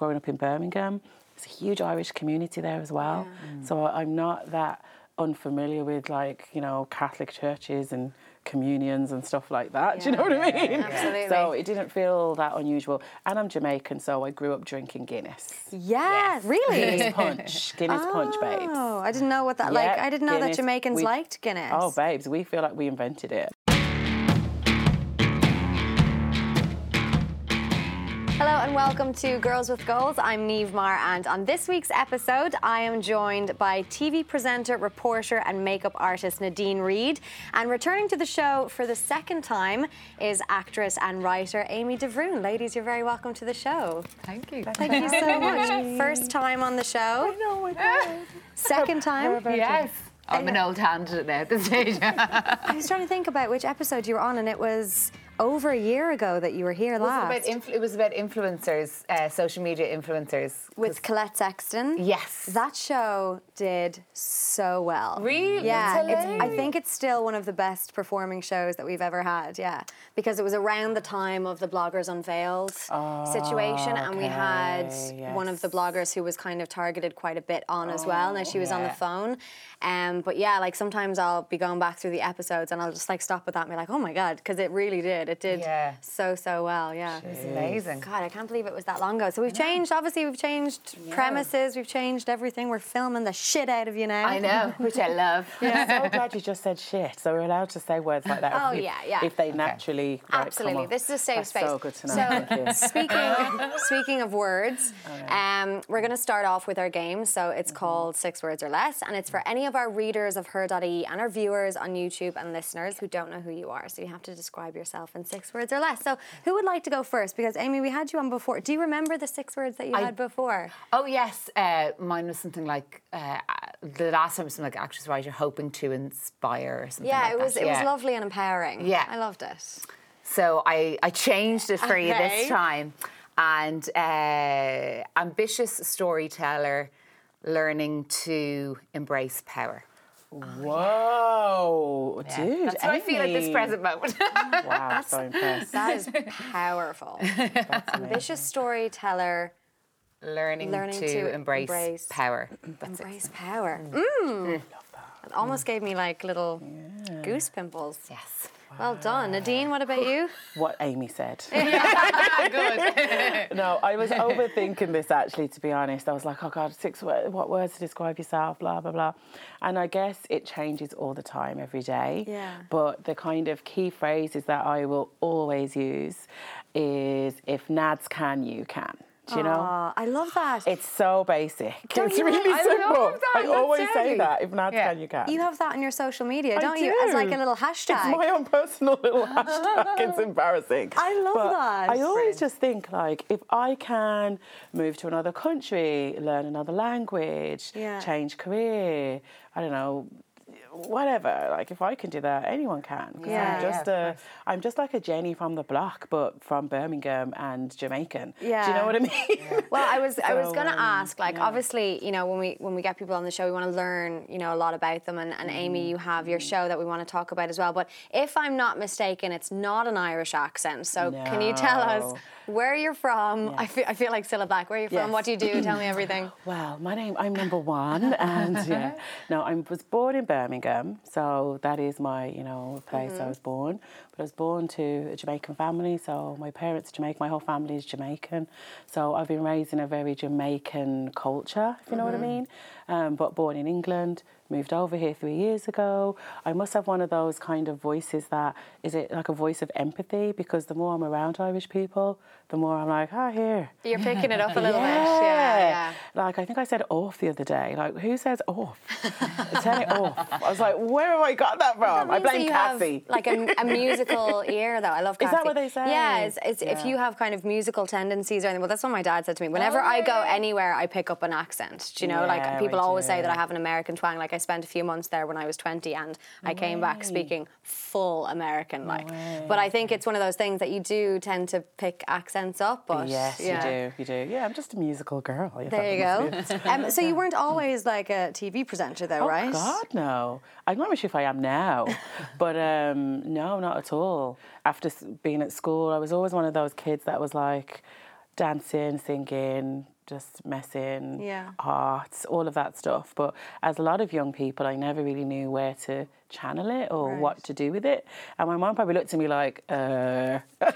growing up in Birmingham. There's a huge Irish community there as well. Mm. So I'm not that unfamiliar with like you know Catholic churches and communions and stuff like that. Do you know what I mean? absolutely. So it didn't feel that unusual. And I'm Jamaican, so I grew up drinking Guinness. Yeah, really. Guinness punch, Guinness punch, oh, babes. Oh, I didn't know what that like. I didn't know that Jamaicans we- liked Guinness. Oh, babes, we feel like we invented it. Hello and welcome to Girls with Goals. I'm Niamh Maher, and on this week's episode, I am joined by TV presenter, reporter, and makeup artist Nadine Reid. And returning to the show for the second time is actress and writer Amy De Bhrún. Ladies, you're very welcome to the show. Thank you. Thank you so much. First time on the show. No, I know. Second time. Yes. I'm an old hand at it at this stage. I was trying to think about which episode you were on, and it was over a year ago that you were here Was it, last. about influ- it was about influencers, uh, social media influencers. with Colette Sexton. Yes. That show did so well. Really? Yeah. I think it's still one of the best performing shows that we've ever had. Yeah. Because it was around the time of the Bloggers Unveiled situation, and we had okay, one of the bloggers who was kind of targeted quite a bit on as well. Now she was on the phone. Um, but yeah, like sometimes I'll be going back through the episodes and I'll just like stop at that and be like, oh my God, because it really did. It did Yeah. so, so well. Yeah. It's amazing. God, I can't believe it was that long ago. So we've changed, obviously, we've changed premises, we've changed everything. We're filming the shit out of you now. I know, which I love. I'm so glad you just said shit. So we're allowed to say words like that. Oh, if, yeah, yeah. If they naturally right, come Absolutely. This is a safe That's space. So good to know. So, speaking speaking of words, um, we're going to start off with our game. So Mm-hmm. it's called Six Words or Less, and it's for any of our readers of her.ie and our viewers on YouTube and listeners who don't know who you are. So you have to describe yourself six words or less. So who would like to go first? Because Amy, we had you on before. Do you remember the six words that you I- had before? Oh yes, uh, mine was something like uh, the last time was something like actress writer hoping to inspire or something. Yeah, like it was that. it was lovely and empowering. Yeah. I loved it. So I, I changed it for you this time. And uh, ambitious storyteller learning to embrace power. Whoa, dude. That's how I feel at this present moment. Wow, so impressed. That is powerful. Ambitious storyteller, learning, Learning to, to embrace, embrace- power. That's it. embrace power. Mm. It almost gave me like little goose pimples. Yes. Well done. Nadine, what about you? What Amy said. Good. No, I was overthinking this actually, to be honest. I was like, oh God, six words, what words to describe yourself, blah, blah, blah. And I guess it changes all the time, every day. Yeah. But the kind of key phrases that I will always use is if Nads can, you can. Do you know? Aw, I love that. It's so basic. Don't it's you- really I simple. love that, I that's always say that. If not, Yeah. can, you can. you have that on your social media, I don't you? As like a little hashtag. It's my own personal little hashtag. It's embarrassing. I love But that. I always just think like if I can move to another country, learn another language, Yeah. change career, I don't know, whatever. Like if I can do that, anyone can. 'Cause Yeah. I'm just Yeah, a. I'm just like a Jenny from the block, but from Birmingham and Jamaican. Yeah. Do Yeah. you know what I mean? Well, I was I was gonna um, ask, like, obviously, you know, when we when we get people on the show, we want to learn, you know, a lot about them. And, and Amy, you have your show that we want to talk about as well. But if I'm not mistaken, it's not an Irish accent. So can you tell us No. Where are you're from? I feel I feel like Cilla Black. Where are you're from? Yes. What do you do? Tell me everything. Well, my name, I'm number one, and yeah, no, I was born in Birmingham, so that is my, you know, place I was born. But I was born to a Jamaican family, so my parents are Jamaican, my whole family is Jamaican. So I've been raised in a very Jamaican culture, if you know what I mean. Um, but born in England, moved over here three years ago. I must have one of those kind of voices that is it like a voice of empathy because the more I'm around Irish people, the more I'm like, ah, here. You're picking it up a little bit. Yeah, yeah. Like I think I said off the other day. Like who says off? Turn it off. I was like, where have I got that from? That I blame Cassie. like a, a musical ear, though. I love Cassie. Is that what they say? Yeah, it's, it's, if you have kind of musical tendencies or anything. Well, that's what my dad said to me. Whenever I go anywhere, I pick up an accent. Do you know? Yeah, like people always say that I have an American twang. Like I spent a few months there when I was 20, and I came back speaking full American. Like, but I think it's one of those things that you do tend to pick accents up. But yes, yeah. you do. You do. Yeah, I'm just a musical girl. Yes, There you go. um, so you weren't always like a TV presenter, though, Oh right? God, no. I'm not sure if I am now, but um, no, not at all. After being at school, I was always one of those kids that was like, dancing, singing, just messing, Yeah. arts, all of that stuff. But as a lot of young people, I never really knew where to channel it or Right. what to do with it. And my mum probably looked at me like, uh,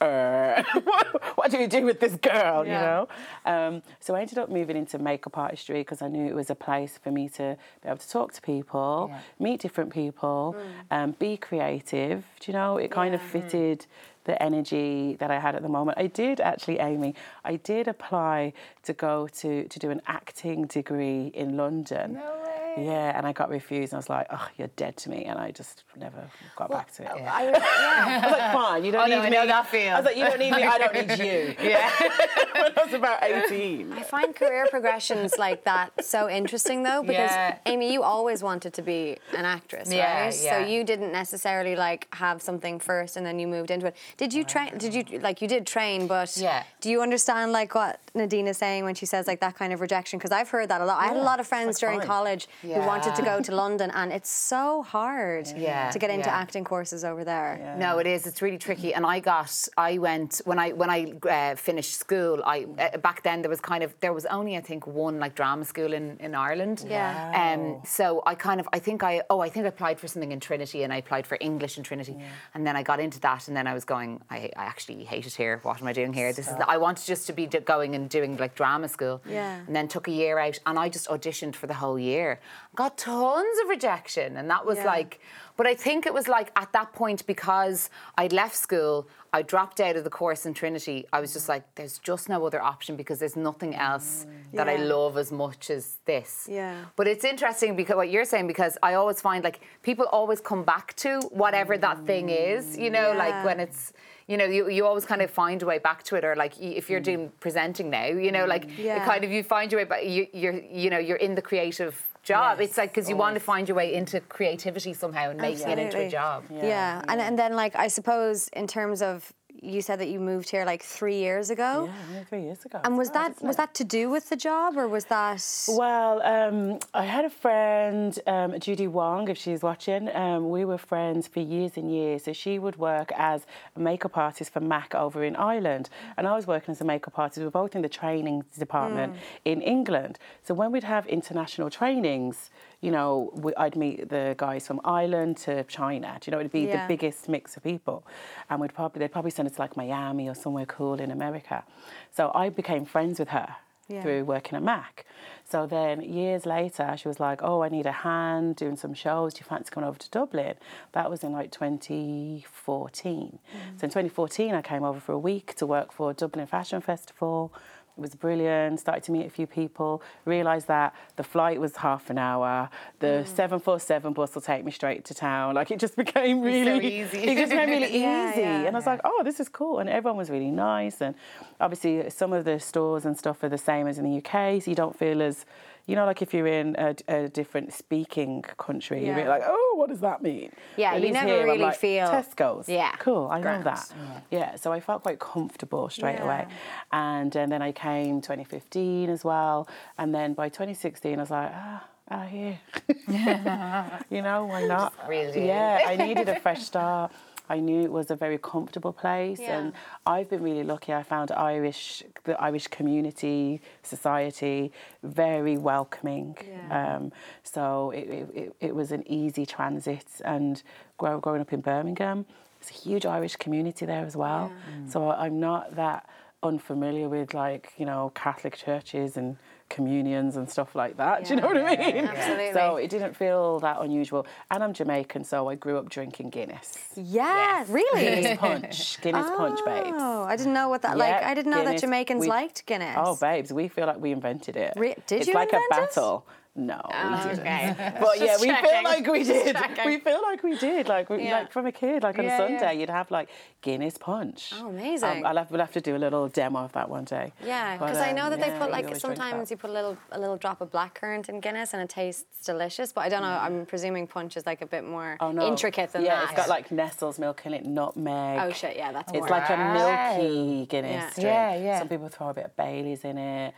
uh, what, do you do with this girl, you know? Um, so I ended up moving into makeup artistry because I knew it was a place for me to be able to talk to people, Yeah. meet different people, um, be creative. Do you know? It kind of Yeah. fitted the energy that I had at the moment. I did actually, Amy, I did apply to go to, to do an acting degree in London. No way. Yeah, and I got refused. And I was like, "Oh, you're dead to me," and I just never got back to it. I, yeah. I was like, "Fine, you don't Oh, need no, I me." know that feel. I was like, "You don't need me. I don't need you." Yeah. when I was about eighteen. I find career progressions like that so interesting though because Yeah. Amy you always wanted to be an actress Yeah, right so you didn't necessarily like have something first and then you moved into it did you train did you like you did train but Yeah. do you understand like what Nadine is saying when she says like that kind of rejection because I've heard that a lot I had a lot of friends during fine. college who wanted to go to London and it's so hard Yeah, to get into yeah. acting courses over there Yeah. No, it is. It's really tricky. And I got, I went when I when I uh, finished school. I uh, back then there was kind of there was only I think one like drama school in in Ireland. Yeah. Um. So I kind of I think I oh I think I applied for something in Trinity and I applied for English in Trinity, and then I got into that and then I was going I I actually hate it here. What am I doing here? This is I wanted just to be going and doing like drama school. Yeah. And then took a year out and I just auditioned for the whole year. Got tons of rejection and that was Yeah. like but I think it was like at that point because I'd left school, I dropped out of the course in Trinity. I was just like, there's just no other option because there's nothing else that I love as much as this. Yeah. But it's interesting because what you're saying because I always find like people always come back to whatever that thing is. You know, Yeah. like when it's. You know, you, you always kind of find a way back to it, or like if you're mm. doing presenting now, you know, like Yeah. it kind of you find your way back. You, you're, you know, you're in the creative job. Yes, it's like because you want to find your way into creativity somehow and making it into a Absolutely. job. Yeah, And, and then like I suppose in terms of you said that you moved here like three years ago. Yeah, three years ago. And was It's mad, was it? that to do with the job or was that Well, um, I had a friend, um, Judy Wong, if she's watching. Um, we were friends for years and years. So she would work as a makeup artist for MAC over in Ireland, and I was working as a makeup artist. We were both in the training department in England. So when we'd have international trainings, you know, we, I'd meet the guys from Ireland to China. Do you know, it'd be Yeah. the biggest mix of people, and we'd probably they'd probably send us to like Miami or somewhere cool in America. So I became friends with her Yeah. through working at Mac. So then years later, she was like, "Oh, I need a hand doing some shows. Do you fancy coming over to Dublin?" That was in like 2014. Mm. So in 2014, I came over for a week to work for Dublin Fashion Festival. It was brilliant. Started to meet a few people. Realised that the flight was half an hour. The mm. 747 bus will take me straight to town. Like it just became really easy. It just became really Yeah, easy. yeah. And I was like, oh, this is cool. And everyone was really nice. And obviously, some of the stores and stuff are the same as in the UK, so you don't feel as, you know, like if you're in a, a different speaking country, you're Yeah. like, oh, what does that mean? Yeah, At you never here, really like, feel- Tesco's. Yeah, Cool, I know that. Yeah. so I felt quite comfortable straight Yeah. away. And, and then I came 2015 as well. And then by 2016, I was like, ah, ah, here. you know, why not? really. Yeah, I needed a fresh start. I knew it was a very comfortable place, Yeah. and I've been really lucky. I found Irish, the Irish community, society, very welcoming. Yeah. Um, so it, it, it, was an easy transit, and grow, growing up in Birmingham, there's a huge Irish community there as well. So I'm not that unfamiliar with like you know Catholic churches and communions and stuff like that. Do you know what I mean? Absolutely. So it didn't feel that unusual. And I'm Jamaican, so I grew up drinking Guinness. Yeah, really? Guinness punch, Guinness punch, oh, babes. Oh, I didn't know what that like. I didn't know that Jamaicans we- liked Guinness. Oh, babes, we feel like we invented it. Re- did it's you like invent a it? Battle. No, we didn't. Okay. But yeah, we feel like we did. We feel like we did. Like, we, Yeah. like from a kid, like on Yeah, a Sunday, yeah. you'd have like Guinness punch. Oh, amazing. Um, I'll have, we'll have to do a little demo of that one day. Yeah, But, because I know um, that they put like sometimes you put a little a little drop of blackcurrant in Guinness and it tastes delicious. But I don't know. I'm presuming punch is like a bit more Oh, no. intricate than yeah, that. it's got like Nestle's milk in it, nutmeg. oh shit, yeah, that's It's more. like a milky Guinness Yeah. drink. Yeah, yeah. Some people throw a bit of Bailey's in it.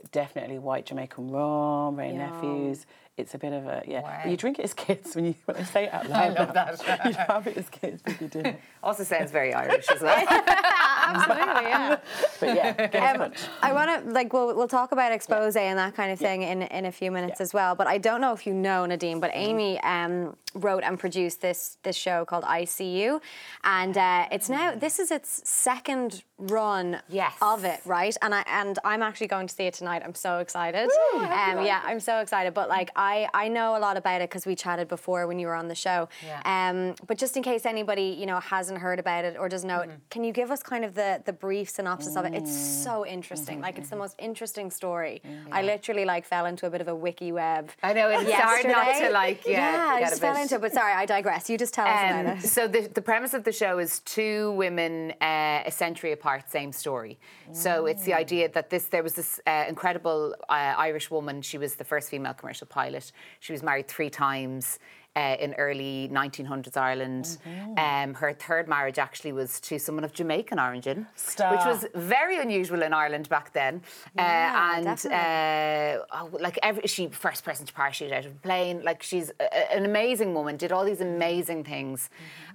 It's definitely white Jamaican rum, Wray Yum. nephews. It's a bit of a yeah. Wow. You drink it as kids when you when I say it out loud. I love that. you have it as kids, but you do. Also sounds very Irish as well. absolutely, yeah. But yeah, Um. I want to like we'll we'll talk about expose and that kind of thing in in a few minutes Yeah. as well. But I don't know if you know Nadine, but Amy um, wrote and produced this this show called ICU, and uh, it's now this is its second run Yes. of it, right? And I and I'm actually going to see it tonight. I'm so excited. Um, yeah, I'm so excited. But like I I know a lot about it because we chatted before when you were on the show. Yeah. Um, but just in case anybody you know hasn't heard about it or doesn't know Mm-hmm. it, can you give us kind of the the brief synopsis of it? It's Mm. so interesting. Mm-hmm. Like it's the most interesting story. I literally like fell into a bit of a wiki web. I know it's hard not to like yeah. Yeah, I just fell into it. But sorry, I digress. You just tell us Um, about it. so the, the premise of the show is two women uh, a century apart, same story. So it's the idea that this there was this uh, incredible uh, Irish woman. She was the first female commercial pilot. She was married three times. Uh, in early 1900s Ireland, um, her third marriage actually was to someone of Jamaican origin, Stop. which was very unusual in Ireland back then. Yeah, uh, and uh, oh, like every, she first person to parachute out of a plane. Like she's a, an amazing woman. Did all these amazing things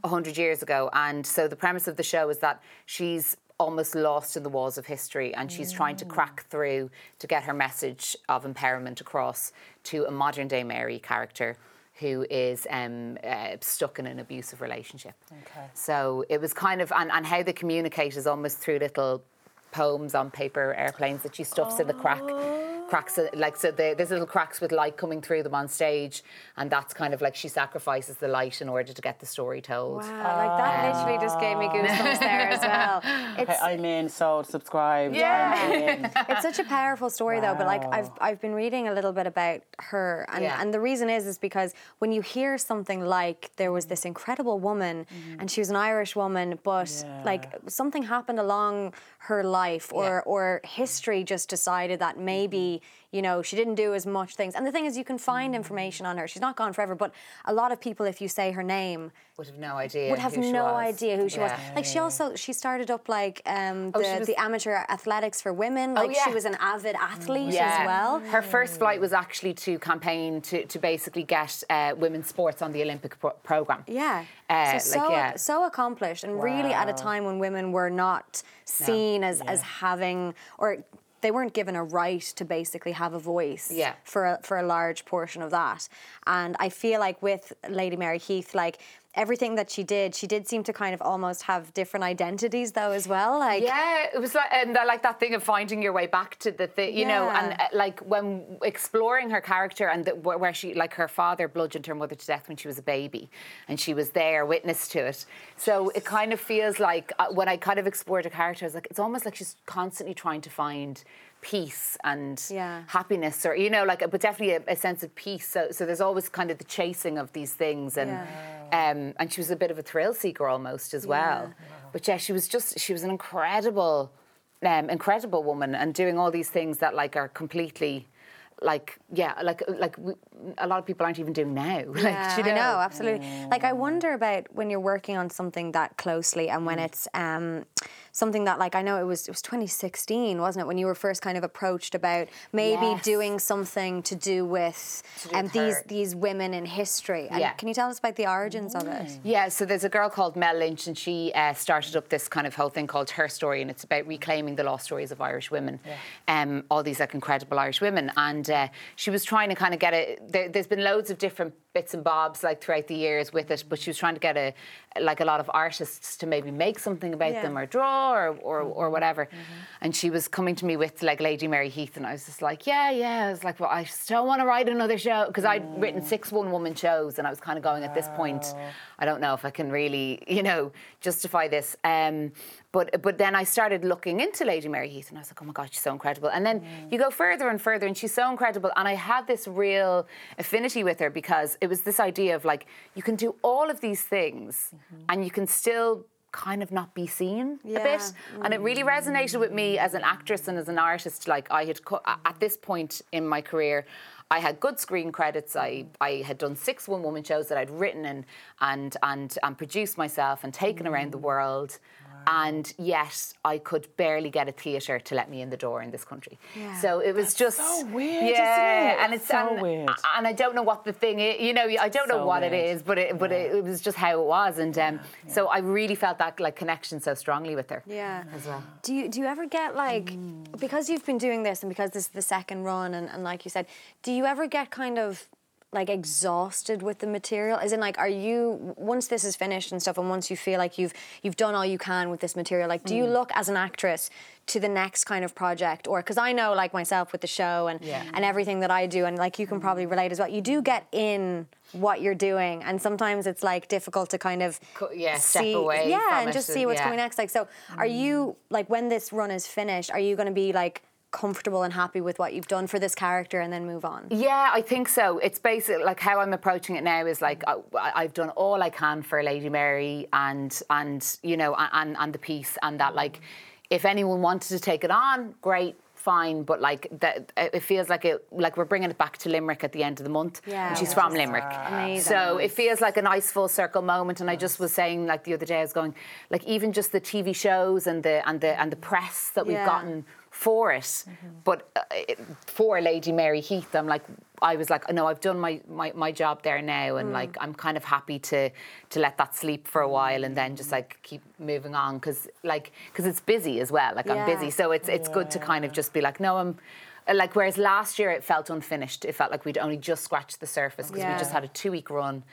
a hundred years ago. And so the premise of the show is that she's almost lost in the walls of history and she's trying to crack through to get her message of empowerment across to a modern day Mary character who is um, uh, stuck in an abusive relationship. Okay. So it was kind of, and, and how they communicate is almost through little poems on paper airplanes that she stuffs in the crack. Cracks, uh, like, so the, there's little cracks with light coming through them on stage, and that's kind of like she sacrifices the light in order to get the story told. Wow, like that literally just gave me goosebumps there as well. It's, Okay, I'm in, sold, subscribed. Yeah. I'm in. it's such a powerful story though but like I've, I've been reading a little bit about her and, Yeah. and the reason is is because when you hear something like there was this incredible woman and she was an irish woman but Yeah. like something happened along her life or Yeah. or history just decided that maybe you know she didn't do as much things and the thing is you can find information on her she's not gone forever but a lot of people if you say her name Would have no idea. would have who she no was. idea who she was. Like she also she started up like um, Oh, the, she was- the amateur athletics for women. Like she yeah. was an avid athlete Yeah. as well. Her first flight was actually to campaign to, to basically get uh, women's sports on the Olympic pro- program. Yeah. Uh, so like, so, yeah. so accomplished and really at a time when women were not seen as, as having or they weren't given a right to basically have a voice Yeah. for a, for a large portion of that. And I feel like with Lady Mary Heath, like everything that she did, she did seem to kind of almost have different identities though as well. Like Yeah, it was like and I like that thing of finding your way back to the thing, you know, and uh, like when exploring her character and the, where where she like her father bludgeoned her mother to death when she was a baby, and she was there, witness to it. So it kind of feels like uh, when I kind of explored her character, I was like, it's almost like she's constantly trying to find peace and Yeah. happiness or you know like but definitely a, a sense of peace so so there's always kind of the chasing of these things and um and she was a bit of a thrill seeker almost as well but yeah she was just she was an incredible um, incredible woman and doing all these things that like are completely like yeah like like we, a lot of people aren't even doing now like Yeah, you I know know, absolutely. Like, I wonder about when you're working on something that closely, and Mm. when it's um, something that, like, I know it was it was 2016, wasn't it, when you were first kind of approached about maybe Yes. doing something to do with, To do um, these these women in history. And Yeah. Can you tell us about the origins of it? Yeah, so there's a girl called Mel Lynch, and she uh, started up this kind of whole thing called Her Story, and it's about reclaiming the lost stories of Irish women. Um, all these like incredible Irish women, and uh, she was trying to kind of get it. There, there's been loads of different bits and bobs like throughout the years with it, but she was trying to get a like a lot of artists to maybe make something about Yeah. them or draw or or, or whatever. And she was coming to me with like Lady Mary Heath, and I was just like, yeah, yeah. I was like, well, I still want to write another show because I'd written six one woman shows, and I was kind of going at this point. I don't know if I can really, you know, justify this. Um, but but then I started looking into Lady Mary Heath, and I was like, oh my god, she's so incredible. And then you go further and further, and she's so incredible. And I had this real affinity with her because it was this idea of like you can do all of these things, mm-hmm. and you can still kind of not be seen a Yeah. bit and it really resonated with me as an mm-hmm. actress and as an artist like i had co- at this point in my career I had good screen credits. I, I had done six one woman shows that I'd written and and and and produced myself and taken around the mm. world. And yet I could barely get a theatre to let me in the door in this country. Yeah. So it was just so weird, isn't yeah, it? and it's So and, weird. and I don't know what the thing is. You know, I don't know So what it weird. is, but it but it, it was just how it was, and um, so I really felt that like connection so strongly with her. Yeah. As well. Do you do you ever get like because you've been doing this and because this is the second run and, and like you said, do you ever get kind of like exhausted with the material? As in like are you once this is finished and stuff and once you feel like you've you've done all you can with this material, like do you mm. look as an actress to the next kind of project or because I know like myself with the show and Yeah. and everything that I do and like you can mm. probably relate as well. You do get in what you're doing and sometimes it's like difficult to kind of yeah, step see, away yeah and just see what's yeah. coming next like so are you mm. like when this run is finished are you going to be like comfortable and happy with what you've done for this character and then move on Yeah, I think so. It's basically like how I'm approaching it now is like I, I've done all I can for Lady Mary and and you know and and the piece and that like if anyone wanted to take it on, great. Fine, but like that, it feels like it. Like we're bringing it back to Limerick at the end of the month, Yeah, and she's from Limerick. amazing. So it feels like a nice full circle moment. And I just was saying, like the other day, I was going, like even just the TV shows and the and the and the press that we've Yeah. gotten for it, but uh, it, for Lady Mary Heath, I'm like, I was like, no, I've done my, my, my job there now, and like I'm kind of happy to to let that sleep for a while and then just like keep moving on. Because like because it's busy as well. Like I'm busy, so it's it's good to kind of just be like, no, I'm. Like whereas last year it felt unfinished, it felt like we'd only just scratched the surface because Yeah. we just had a two week run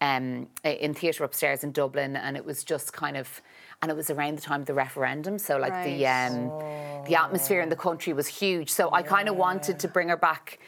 um, in theatre upstairs in Dublin, and it was just kind of, and it was around the time of the referendum, so like the Right. um, the atmosphere in the country was huge. So I kind of wanted to bring her back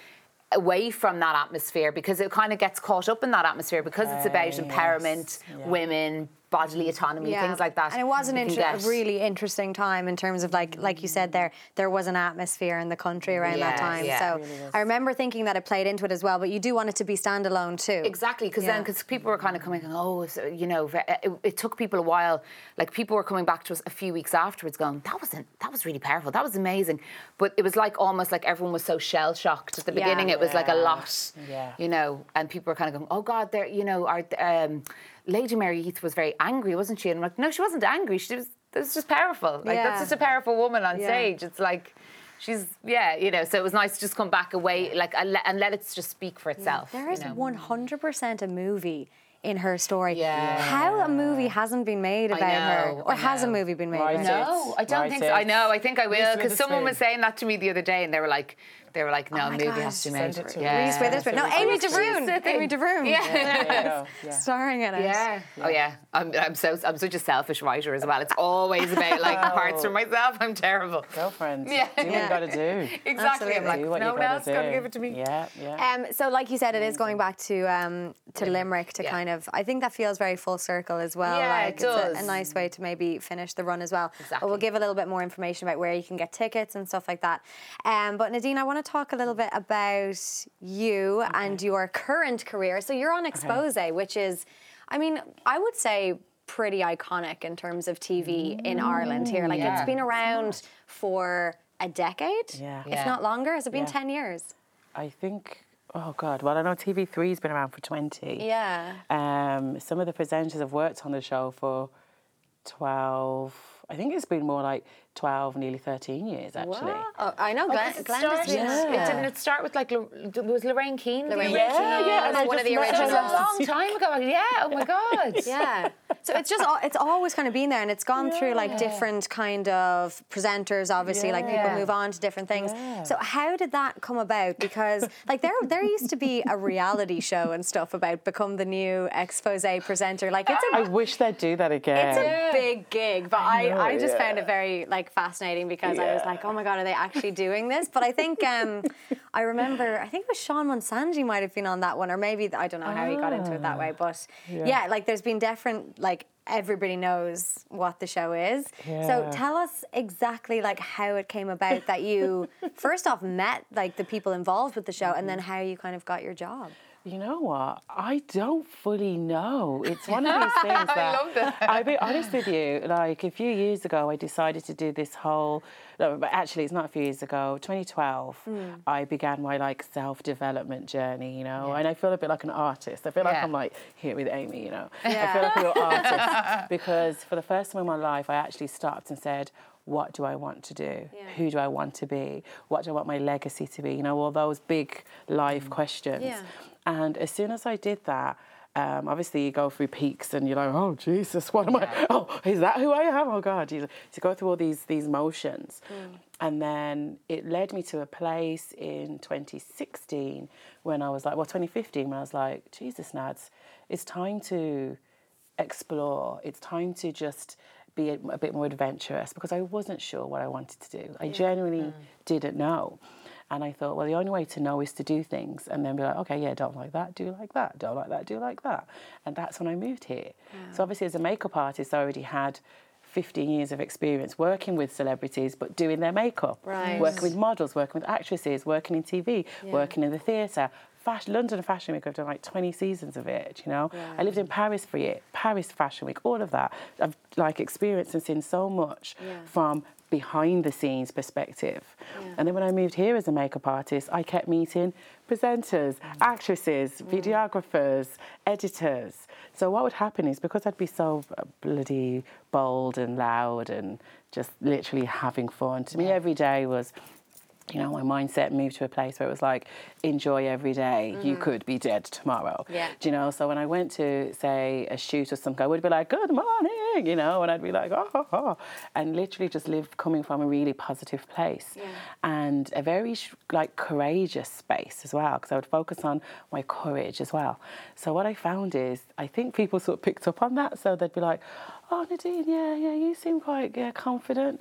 away from that atmosphere because it kind of gets caught up in that atmosphere because it's about empowerment, yes, yeah. women, bodily autonomy, things like that. And it was an inter- a get. really interesting time in terms of like like you said there, there was an atmosphere in the country around that time. yeah. so Really I remember thinking that it played into it as well. But you do want it to be standalone too. Exactly, because Yeah. then because people were kind of coming, oh, so, you know, it, it took people a while. Like people were coming back to us a few weeks afterwards, going, that wasn't, that was really powerful, that was amazing. But it was like almost like everyone was so shell shocked at the Yeah. beginning. It was like a Yeah. lot, Yeah. you know, and people were kind of going, oh God, there, you know, our um, Lady Mary Heath was very angry, wasn't she? And I'm like, no, she wasn't angry. She was, it was just powerful. Like Yeah. that's just a powerful woman on Yeah. stage. It's like. She's yeah, you know. So it was nice to just come back away, like and let, it just speak for itself. There you know. 100% a movie in her story. Yeah. How a movie hasn't been made I about her, or has a movie been made Right. about her? No, I don't Write think so. I know. I think I will because someone was saying that to me the other day, and they were like, they were like, no, Oh movie God. has to be made. Send it to yeah. Reese Witherspoon. No, Oh, Amy she's De Bhrún. Amy De Bhrún. Yeah. There you go, yeah. Starring in it. Yeah. Oh yeah. I'm, I'm so I'm such a selfish writer as well. It's always about like parts for myself. I'm terrible. Girlfriends, Yeah. do what Yeah. you got to do. Exactly. I'm like, do what no you one gotta else got to give it to me. Yeah, yeah. Um, so, like you said, it is going back to um, to Limerick to Yeah. kind of. I think that feels very full circle as well. Yeah, like it it's a, a nice way to maybe finish the run as well. But Exactly. we'll give a little bit more information about where you can get tickets and stuff like that. Um, but Nadine, I want to talk a little bit about you and your current career. So you're on Expose, which is, I mean, I would say pretty iconic in terms of TV in Ireland here. Like it's been around for a decade, Yeah. if Yeah. not longer. Has it been Yeah. ten years? I think. Oh God. Well, I know TV3's been around for twenty. Yeah. Um, some of the presenters have worked on the show for twelve. I think it's been more like twelve, nearly thirteen years actually. What? Oh, I know Glenn. It Glenn started, has been- it didn't it start with like Lo- was Lorraine Keane? the Lorraine original? Keane Yeah, and was I one of the met her That was a long time ago. Yeah. Oh my god. Yeah. So it's just it's always kind of been there, and it's gone through like different kind of presenters. Obviously, like people Yeah. move on to different things. Yeah. So how did that come about? Because like there there used to be a reality show and stuff about become the new expose presenter. Like it's a I wish they'd do that again. It's a big gig, but I, know, I, just yeah. found it very like fascinating because I was like, oh my god, are they actually doing this? But I think um, I remember, I think it was Sean Munsanje might have been on that one, or maybe I don't know how he got into it that way. But yeah. Yeah. like there's been different like everybody knows what the show is. So tell us exactly like how it came about that you first off met like the people involved with the show, and then how you kind of got your job. You know what? I don't fully know. It's one of these things that love that. I'll be honest with you. Like a few years ago, I decided to do this whole. No, but actually, it's not a few years ago. 2012, hmm. I began my like self-development journey. You know, and I feel a bit like an artist. I feel like Yeah. I'm like here with Amy. You know, I feel like a real artist because for the first time in my life, I actually stopped and said. What do I want to do? Yeah. Who do I want to be? What do I want my legacy to be? You know, all those big life hmm. questions. Yeah. And as soon as I did that, um, obviously you go through peaks and you're like, oh Jesus, what am I? Oh, is that who I am? Oh God, you, you go through all these these motions, and then it led me to a place in 2016 when I was like, well, 2015 when I was like, Jesus, Nads, it's time to explore. It's time to just be a, a bit more adventurous because I wasn't sure what I wanted to do. I genuinely didn't know. And I thought, well, the only way to know is to do things and then be like, okay, yeah, don't like that, do like that, don't like that, do like that. And that's when I moved here. So obviously, as a makeup artist, I already had 15 years of experience working with celebrities, but doing their makeup, Right. working with models, working with actresses, working in TV, working in the theatre. Fashion, London Fashion Week, I've done like 20 seasons of it, you know. I lived in Paris for a year, Paris Fashion Week, all of that. I've like experienced and seen so much Yeah. from behind the scenes perspective. And then when I moved here as a makeup artist, I kept meeting presenters, mm. actresses, mm. videographers, editors. So what would happen is because I'd be so bloody bold and loud and just literally having fun, to me every day was you know, my mindset moved to a place where it was like, enjoy every day. You mm. could be dead tomorrow. Yeah. Do you know? So when I went to, say, a shoot or something, I would be like, good morning, you know, and I'd be like, oh, oh, oh. And literally just live coming from a really positive place. And a very, like, courageous space as well, because I would focus on my courage as well. So what I found is, I think people sort of picked up on that. So they'd be like, oh, Nadine, yeah, yeah, you seem quite yeah, confident.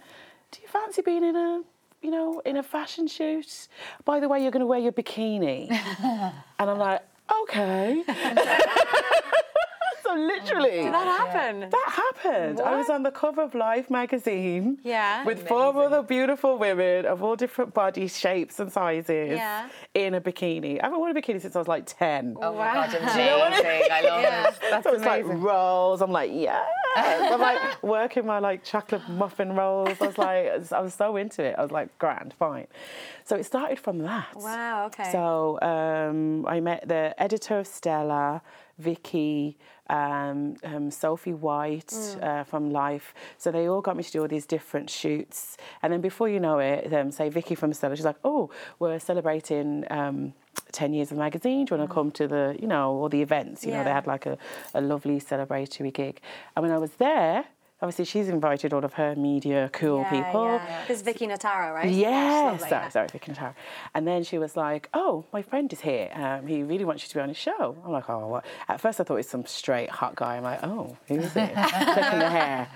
Do you fancy being in a you know, in a fashion shoot. By the way, you're going to wear your bikini. and I'm like, okay. so literally. Did that happen? That happened. I was on the cover of Life magazine. Yeah. With four other beautiful women of all different body shapes and sizes. Yeah. In a bikini. I haven't worn a bikini since I was like 10. Oh my god, amazing! know what I I love Yeah. it. That's so it's like rolls. I'm like, yeah. I'm like working my like chocolate muffin rolls. I was like, I was so into it. I was like, grand, fine. So it started from that. Wow, okay. So um, I met the editor of Stella, Vicky, um, um, Sophie White Mm. uh, from Life. So they all got me to do all these different shoots. And then before you know it, um, say Vicky from Stella, she's like, oh, we're celebrating. Um, 10 years of the magazine, do you want to come to the, you know, all the events? You know, they Mm. Had like a, a lovely celebratory gig. And when I was there, obviously she's invited all of her media cool yeah, people. Yeah. This is Vicky Notaro, right? Yes, Lovely, sorry, yeah. sorry, Vicky Notaro. And then she was like, "Oh, my friend is here. Um, he really wants you to be on his show." I'm like, "Oh, what?" At first, I thought it was some straight hot guy. I'm like, "Oh, who is it?" Checking the hair.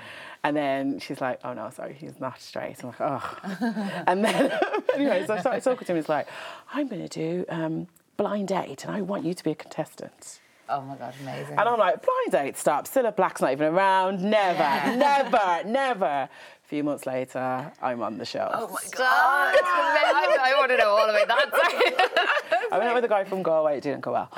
And then she's like, "Oh no, sorry, he's not straight." I'm like, "Oh." and then anyway, so I started talking to him. He's like, "I'm going to do um, blind date, and I want you to be a contestant." Oh my god, amazing! And I'm like, blind date, stop. Cilla Black's not even around. Never, never, never. A few months later, I'm on the show. Oh my god, that's amazing! I want to know all about that. Sorry. I went out with a guy from Galway. It didn't go well.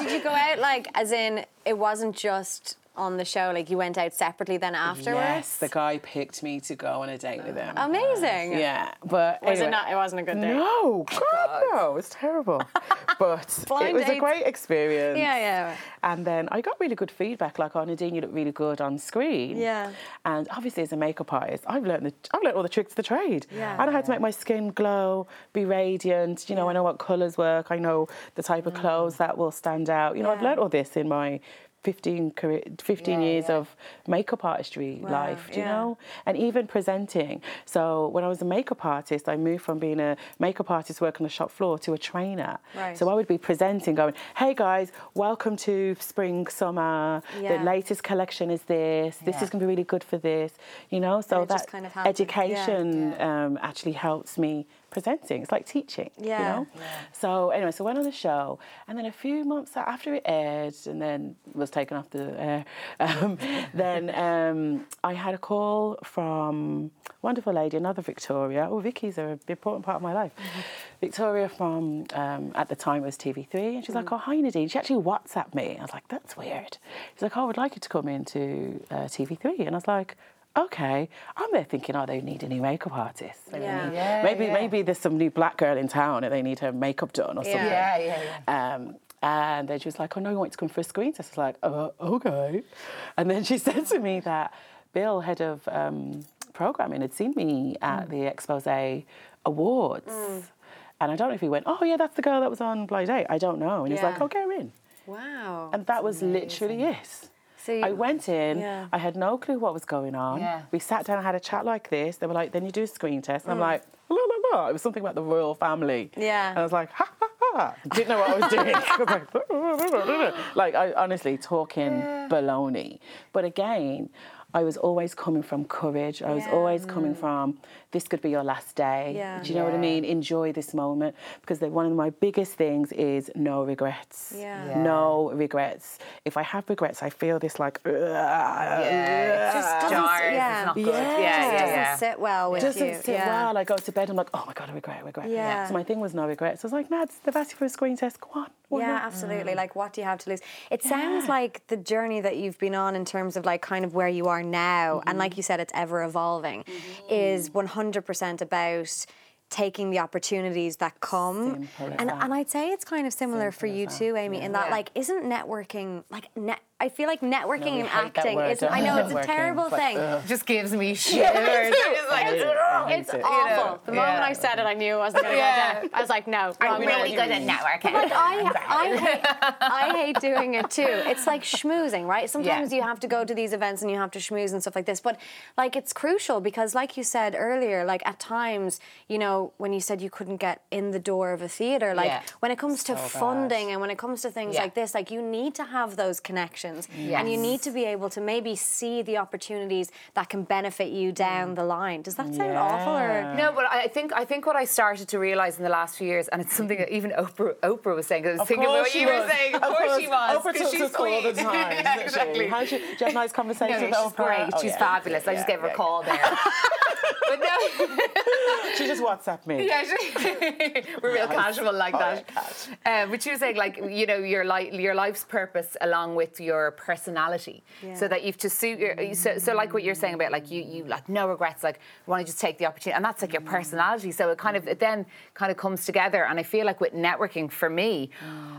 Did you go out like, as in, it wasn't just on the show, like you went out separately then afterwards? Yes, the guy picked me to go on a date with him. Amazing. Yeah, but Was anyway. it not? It wasn't a good date. No, God, no, it was terrible. But Blind it was a great experience. Yeah, yeah. And then I got really good feedback, like, "Oh, Nadine, you look really good on screen." Yeah. And obviously, as a makeup artist, I've learned the, I've learned all the tricks of the trade. Yeah. I know how to make my skin glow, be radiant. You know, I know what colours work. I know the type of clothes that will stand out. You know, I've Mm. Learned all this in my 15, career, 15 Yeah, years yeah. of makeup artistry Wow, life, do you know? And even presenting. So when I was a makeup artist, I moved from being a makeup artist working on the shop floor to a trainer. Right. So I would be presenting, going, "Hey guys, welcome to spring, summer. Yeah. The latest collection is this. This Yeah. is going to be really good for this." You know, so that kind of. Yeah. education Um, actually helps me presenting. It's like teaching. Yeah. You know. So anyway, so went on the show, and then a few months after it aired, and then was taken off the air. Um, then um, I had a call from wonderful lady, another Victoria. Oh, Vicky's a important part of my life. Victoria from um, at the time was TV3, and she's like, "Oh, hi Nadine." She actually WhatsApped me. I was like, "That's weird." She's like, "Oh, I would like you to come into uh, TV3," and I was like. Okay, I'm there thinking, oh, they need a new makeup artist. Maybe, Yeah. Yeah, maybe, yeah. maybe there's some new black girl in town and they need her makeup done or something. Yeah, yeah, yeah. Um, and then she was like, oh, no, you want to come for a screen test? I was like, uh, okay. And then she said to me that Bill, head of um, programming, had seen me at the Expose Awards. And I don't know if he went, oh, yeah, that's the girl that was on Blind Date. I don't know. And he's like, Yeah. oh, get her in. Wow. And that was literally it. So you- I went in, Yeah. I had no clue what was going on. Yeah. We sat down and had a chat like this. They were like, then you do a screen test. And I'm mm. like, la, la, la. It was something about the royal family. Yeah. And I was like, ha, ha, ha. Didn't know what I was doing. I was like, like, I honestly talking baloney. But again, I was always coming from courage. I was Yeah. always coming from this could be your last day. Yeah. Do you know what I mean? Enjoy this moment because the, one of my biggest things is no regrets. Yeah. Yeah. No regrets. If I have regrets, I feel this like. Yeah, Just doesn't- jars. yeah. It's not good. Yeah. Yeah, Just yeah, doesn't yeah. sit well with doesn't you. sit yeah. well. I go to bed, I'm like, oh my god, I regret, I regret. Yeah. So my thing was no regrets. I was like, Nads, they've asked you for a screen test. Go on. Yeah, not?" absolutely. Like, what do you have to lose? It sounds like the journey that you've been on in terms of like kind of where you are now, and like mm-hmm. you said, it's ever evolving, mm-hmm. is 100% about taking the opportunities that come. Simple And, that. and I'd say it's kind of similar for you as too, Amy, yeah. in that Yeah. like, isn't networking, like, net, I feel like networking we and acting isn't, I know it's a terrible it's thing. ugh. Just gives me shivers. I'm like, I hate it, I It's it. awful. The moment Yeah. I said it, I knew I wasn't going to Yeah. get it. I was like, no. I'm really good at networking. Like I, I, hate, I hate doing it too. It's like schmoozing, right? Sometimes Yeah. you have to go to these events and you have to schmooze and stuff like this. But like it's crucial because, like you said earlier, like at times, you know, when you said you couldn't get in the door of a theatre, like Yeah. when it comes to bad. funding and when it comes to things Yeah. like this, like you need to have those connections Yes. and you need to be able to maybe see the opportunities that can benefit you down mm. the line. Does that sound awful or? No, but I think I think what I started to realise in the last few years, and it's something that even Oprah Oprah was saying. 'cause I was Of thinking about course what she you were was. saying. Of, Of course, course. she was. Oprah 'cause talks she's to us all the time, yeah, doesn't she? exactly. How she- do you have nice conversations No, with she's Oprah? great. Oh, she's yeah. fabulous. I just Yeah, gave her a yeah, call there. but no. She just WhatsApped me. Yeah, she- we're real casual like Oh, that. yeah, Um, but you were saying, like, you know, your life, your life's purpose along with your personality, Yeah. so that you've to suit your. So, so, like what you're saying about, like, you, you like no regrets, like, want to just take the opportunity, and that's like your personality. So it kind of, it then kind of comes together. And I feel like with networking, for me,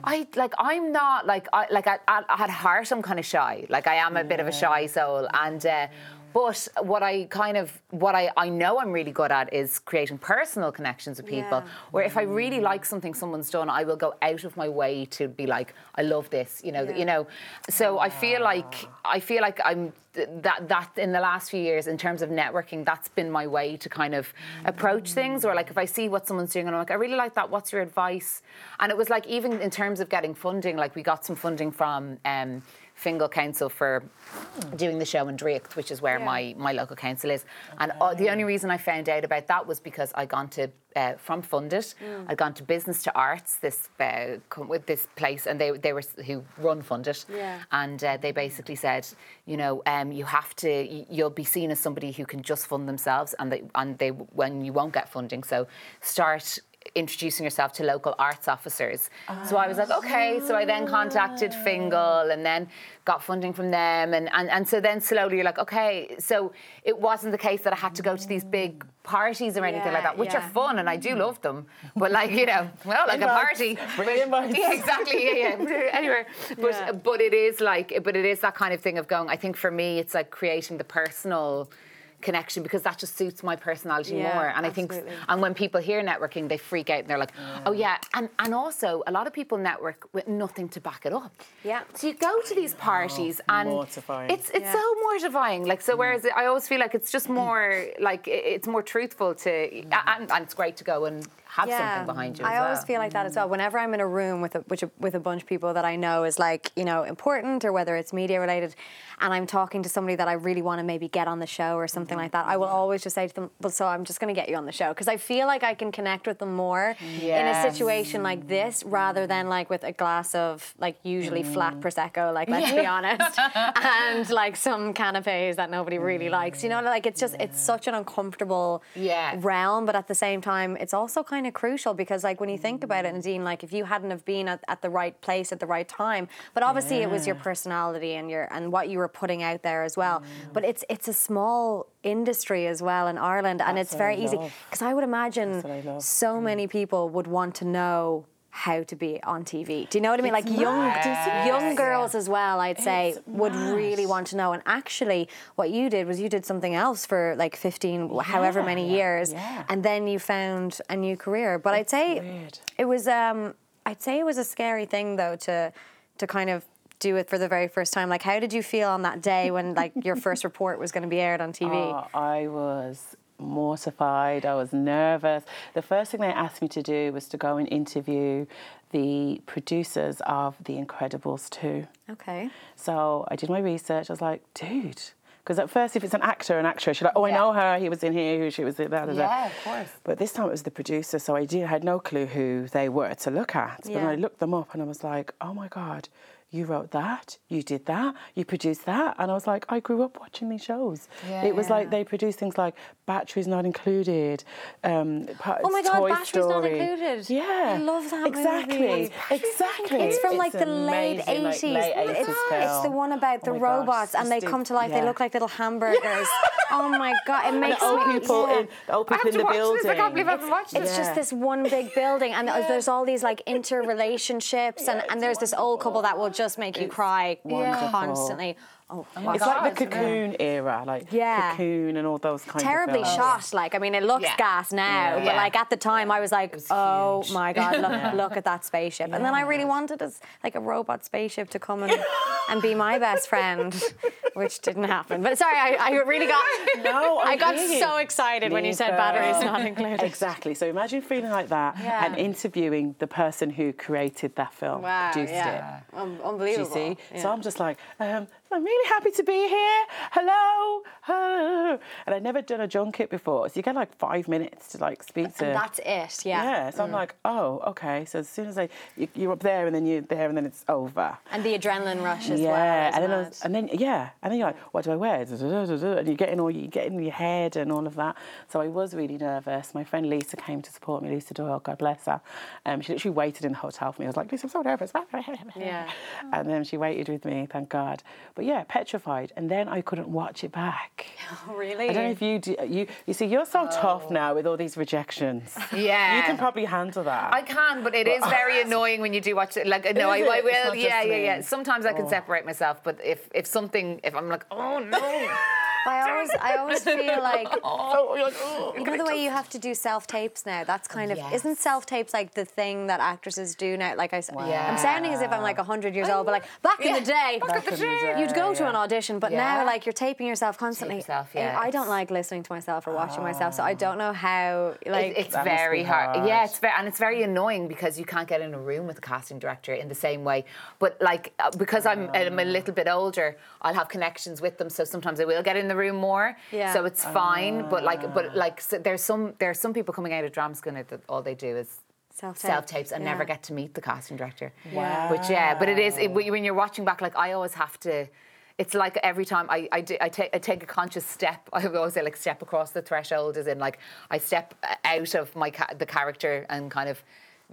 I like, I'm not like, I like, at, at, at heart, I'm kind of shy. Like, I am a bit of a shy soul, and. Uh, but what I kind of what I, I know I'm really good at is creating personal connections with people. Yeah. Where if I really like something someone's done, I will go out of my way to be like, I love this, you know, Yeah. you know. So I feel like I feel like I'm that that in the last few years in terms of networking, that's been my way to kind of approach things. Or like if I see what someone's doing and I'm like, I really like that. What's your advice? And it was like even in terms of getting funding, like we got some funding from. Um, Fingal Council for doing the show in Drake, which is where Yeah. my, my local council is. And uh, the only reason I found out about that was because I gone to uh, from Fundit, I'd gone to Business to Arts, this uh, with this place, and they they were who run Fundit, Yeah. and uh, they basically said, you know, um, you have to, you'll be seen as somebody who can just fund themselves, and they and they when you won't get funding, so start introducing yourself to local arts officers. So I was like, okay. So I then contacted Fingal and then got funding from them. And, and, and so then slowly you're like, okay. So it wasn't the case that I had to go to these big parties or anything like that, which yeah. are fun and I do love them. But like, you know, well, like a party. Yeah, exactly. Yeah, yeah. anyway, but Yeah. but it is like, but it is that kind of thing of going. I think for me, it's like creating the personal connection because that just suits my personality Yeah, more. And I think, and when people hear networking, they freak out and they're like, oh yeah. And and also, a lot of people network with nothing to back it up. Yeah. So you go to these parties oh, and mortifying. it's it's Yeah. so mortifying. Like so, mm. whereas I always feel like it's just more like it's more truthful to, and, and it's great to go and have something behind you. I always well. feel like that as well. Whenever I'm in a room with a, which, with a bunch of people that I know is like, you know, important or whether it's media related, and I'm talking to somebody that I really want to maybe get on the show or something mm-hmm. like that, I will always just say to them, well, so I'm just going to get you on the show. Because I feel like I can connect with them more in a situation like this rather than like with a glass of like usually flat mm-hmm. Prosecco, like let's be honest, and like some canapes that nobody really likes. You know, mm-hmm. like it's just, it's such an uncomfortable Yeah. realm, but at the same time, it's also kind of crucial because, like, when you think about it, Nadine, like, if you hadn't have been at, at the right place at the right time, but obviously it was your personality and your and what you were putting out there as well. But it's it's a small industry as well in Ireland, and That's it's very easy because I would imagine I so many people would want to know. How to be on TV? Do you know what I mean? Like It's young, mad, it? young Yeah. girls as well. I'd say It's would really want to know. And actually, what you did was you did something else for like fifteen, however many years, yeah. and then you found a new career. But I'd say weird. it was um, I'd say it was a scary thing though to to kind of do it for the very first time. Like, how did you feel on that day when like your first report was going to be aired on TV? Oh, I was mortified. I was nervous. The first thing they asked me to do was to go and interview the producers of The Incredibles 2. Okay. So I did my research. I was like, dude. Because at first, if it's an actor, an actress, you're like, oh, I know her. He was in here. Who she was in. Da. Yeah, of course. But this time it was the producer, so I did, had no clue who they were to look at. Yeah. But. I looked them up and I was like, oh my God, you wrote that, you did that, you produced that. And I was like, I grew up watching these shows. Yeah, it was like they produced things like Batteries Not Included. Um, pa- Oh my God, Toy Batteries Not Included. Yeah. I love that Exactly. movie. Exactly. It's from like the late amazing, like, 80s. late 80s it's, it's the one about the Oh my gosh, robots and they just come to life. They look like little hamburgers. oh my God, it And makes the old me. people yeah. in the old I people have in to the watch building. this. I can't believe I haven't watched It's it. just this one big building, and there's all these like interrelationships, and, and there's this old couple that will just make you It's cry wonderful. constantly. Oh, my It's God. like the cocoon era, like Yeah. cocoon and all those kinds terribly of films. shot. Like, I mean, it looks Yeah. gas now, but like at the time, I was like, was oh huge. my god, look, look at that spaceship. And then I really wanted as like a robot spaceship to come and, and be my best friend, which didn't happen. But sorry, I, I really got No, I got hear so excited when you said Nico. batteries not included. Exactly. So imagine feeling like that Yeah. and interviewing the person who created that film, Wow, produced yeah. it. Un- Do you see? Yeah. So I'm just like, um, I'm really happy to be here. Hello. hello. And I'd never done a junket before. So you get like five minutes to like speak to. And that's it, yeah. yeah. So I'm like, oh, okay. So as soon as I, you, you're up there and then you're there and then it's over. And the adrenaline rush as yeah, well. is and then, was, and then yeah, and then you're like, what do I wear? And you get in all you get in your head and all of that. So I was really nervous. My friend Lisa came to support me. Lisa Doyle, God bless her. Um, she literally waited in the hotel for me. I was like, Lisa, I'm so nervous. Yeah. And then she waited with me, thank God. But yeah, petrified. And then I couldn't watch it back. Oh, really? I don't know if you do. Uh, you you see, you're so oh. tough now with all these rejections. Yeah. You can probably handle that. I can, but it is very annoying when you do watch it. Like, no, I, I will. Yeah, yeah, yeah. Sometimes I can oh. separate myself, but if if something, if I'm like, oh no, I always, I always feel like oh, you're like, oh. you know the way you have to do self tapes now. That's kind of Yes. isn't self tapes like the thing that actresses do now. Like I, s- Yeah. I'm sounding as if I'm like hundred years old, but like back in the day, Back in the day, you'd go to an audition, but Yeah. now like you're taping yourself constantly. yourself, And yeah, I don't like listening to myself or watching myself, so I don't know how like. It- it's very hard. hard. Yeah, it's very and it's very annoying because you can't get in a room with a casting director in the same way. But like uh, because I'm, I'm a little bit older, I'll have connections with them, so sometimes I will get in the room more. Yeah. So it's ah. fine. But like, but like, so there's some there's some people coming out of drama school that all they do is. Self-tape. Self tapes and never get to meet the casting director. Wow. But yeah, but it is it, when you're watching back. Like I always have to. It's like every time I I, do, I, take, I take a conscious step. I always say like step across the threshold, as in like I step uh, out of my ca- the character and kind of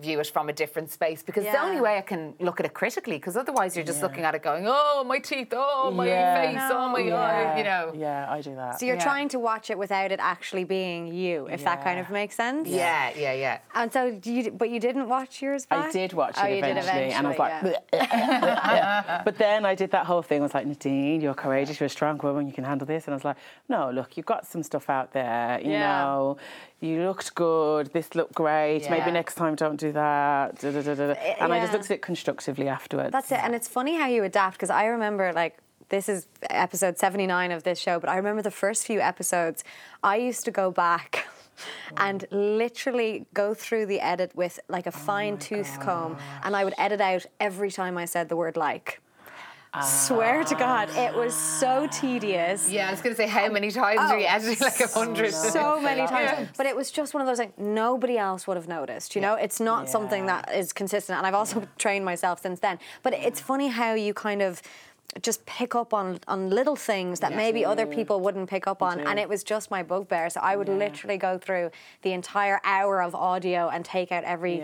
view it from a different space because it's the only way I can look at it critically. Because otherwise, you're just looking at it going, oh my teeth, oh my Yeah. face, oh my eye, you know. Yeah, I do that. so you're Yeah. trying to watch it without it actually being you, if that kind of makes sense. Yeah, yeah, yeah. And so, do you, but you didn't watch yours back? I did watch oh, it oh, you eventually, did and I was like, eventually, yeah. but then I did that whole thing. I was like, Nadine, you're courageous, you're a strong woman, you can handle this. And I was like, no, look, you've got some stuff out there. You Yeah. know, you looked good. This looked great. Yeah. Maybe next time don't do that. Da, da, da, da. Eh, and I just looked at it constructively afterwards. That's it. And it's funny how you adapt because I remember like this is episode 79 of this show, but I remember the first few episodes, I used to go back and literally go through the edit with like a fine oh tooth comb, and I would edit out every time I said the word like. Swear to God, it was so tedious. Yeah, I was going to say, how many times are you oh, editing? Like a hundred? Oh, so many times. But it was just one of those like nobody else would have noticed. You know, it's not something that is consistent. And I've also trained myself since then. But it's funny how you kind of just pick up on on little things that maybe other people wouldn't pick up on and it was just my bugbear so I would literally go through the entire hour of audio and take out everything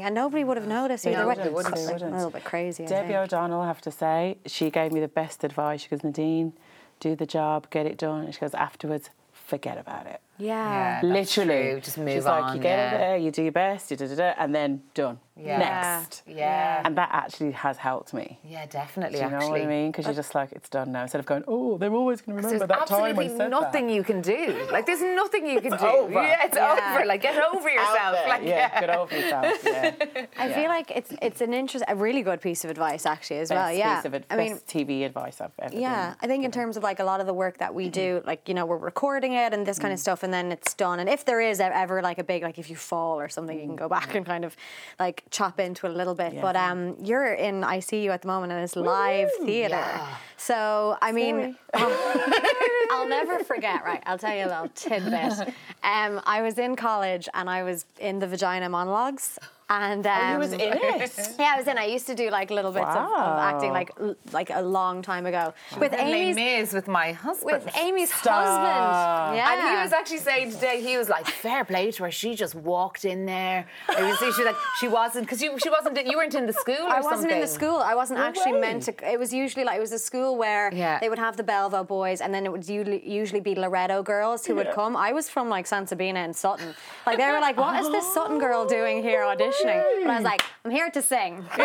Yeah. and nobody would have noticed either way. they wouldn't. It's They wouldn't. a little bit crazy Debbie think. O'Donnell, I have to say, she gave me the best advice. She goes, Nadine, do the job, get it done. And she goes, afterwards, forget about it. Yeah. That's Literally. true, just move She's like, you get yeah. it there, you do your best, you da da da, and then done. Yeah. Next. Yeah. And that actually has helped me. Yeah, definitely. Do you know actually. what I mean? Because you're just like, it's done now. Instead of going, oh, they're always going to remember that time I absolutely said nothing that. you can do. Like, there's nothing you can do. over. Yeah, it's Yeah. over. Like, get over yourself. Like, yeah, get over yourself. Yeah. I feel like it's it's an interest, a really good piece of advice actually as well. Best Yeah, piece of it, I mean, best TV advice I've ever yeah, I think in terms of like a lot of the work that we do, like you know, we're recording it and this kind of Mm. stuff, and then it's done. And if there is ever like a big, like if you fall or something, you can go back and kind of like chop into it a little bit. Yeah. But um, you're in ICU at the moment, and it's live theatre. Yeah. So I mean, I'll never forget. Right, I'll tell you a little tidbit. Um, I was in college and I was in the vagina monologues. And um, Oh, You was in it. yeah, I was in. I used to do like little bits of, of acting, like l- like a long time ago with Les Amy's Mis with my husband. with Amy's Stop. husband. Yeah, And he was actually saying today, he was like, fair play to her. She just walked in there. It was, she like, she wasn't, because you, she wasn't, you weren't in the school or I wasn't in the school. I wasn't No actually way. meant to. It was usually like it was a school where Yeah. they would have the Belvedere boys, and then it would usually, be Loreto girls who would come. I was from like Santa Sabina and Sutton. Like they were like, "What is this Sutton girl doing here auditioning?" But I was like, "I'm here to sing."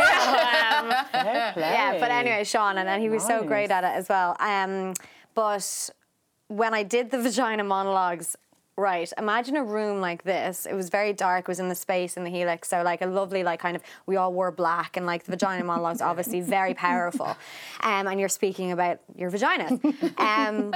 Um, yeah, but anyway, Sean, and then he was so great at it as well. Um, but when I did the vagina monologues, right, imagine a room like this. It was very dark. It was in the space in the helix, so like a lovely, like kind of, we all wore black, and like the vagina monologues, obviously very powerful. Um, and you're speaking about your vagina. Um,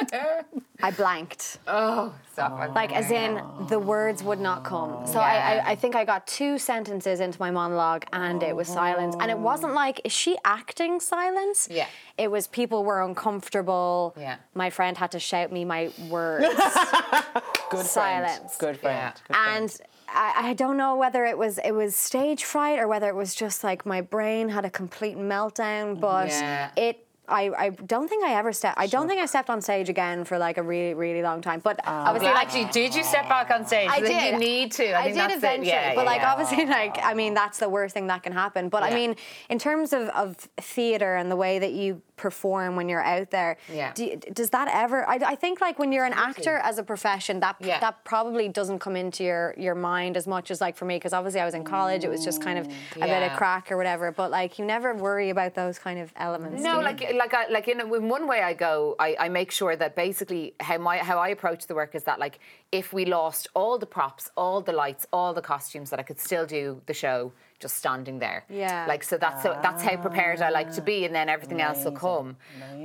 I blanked Oh, stop it. like as in the words would not come. So I, Yeah. I, I think I got two sentences into my monologue and it was silence. And it wasn't like, is she acting silence? Yeah. It was people were uncomfortable. Yeah. My friend had to shout me my words. Good silence. friend. Good friend. Yeah. Good friend. and I, I don't know whether it was it was stage fright or whether it was just like my brain had a complete meltdown. But Yeah. it. I, I don't think I ever stepped. I don't think I stepped on stage again for like a really really long time. But ah. obviously, like actually, did you step back on stage? I think did. You need to. I, I did that's eventually, It. Yeah, but yeah, like yeah. obviously, like I mean, that's the worst thing that can happen. But I mean, in terms of, of theater and the way that you perform when you're out there, Yeah. do does that ever? I, I think like when you're an actor as a profession, that Yeah. that probably doesn't come into your your mind as much as like for me because obviously I was in college, it was just kind of a bit of crack or whatever. But like you never worry about those kind of elements. No, like like I, like in, in one way I go, I, I make sure that basically how my how I approach the work is that like if we lost all the props, all the lights, all the costumes, that I could still do the show just standing there. Yeah. Like so that's so that's how prepared I like to be, and then everything else will come.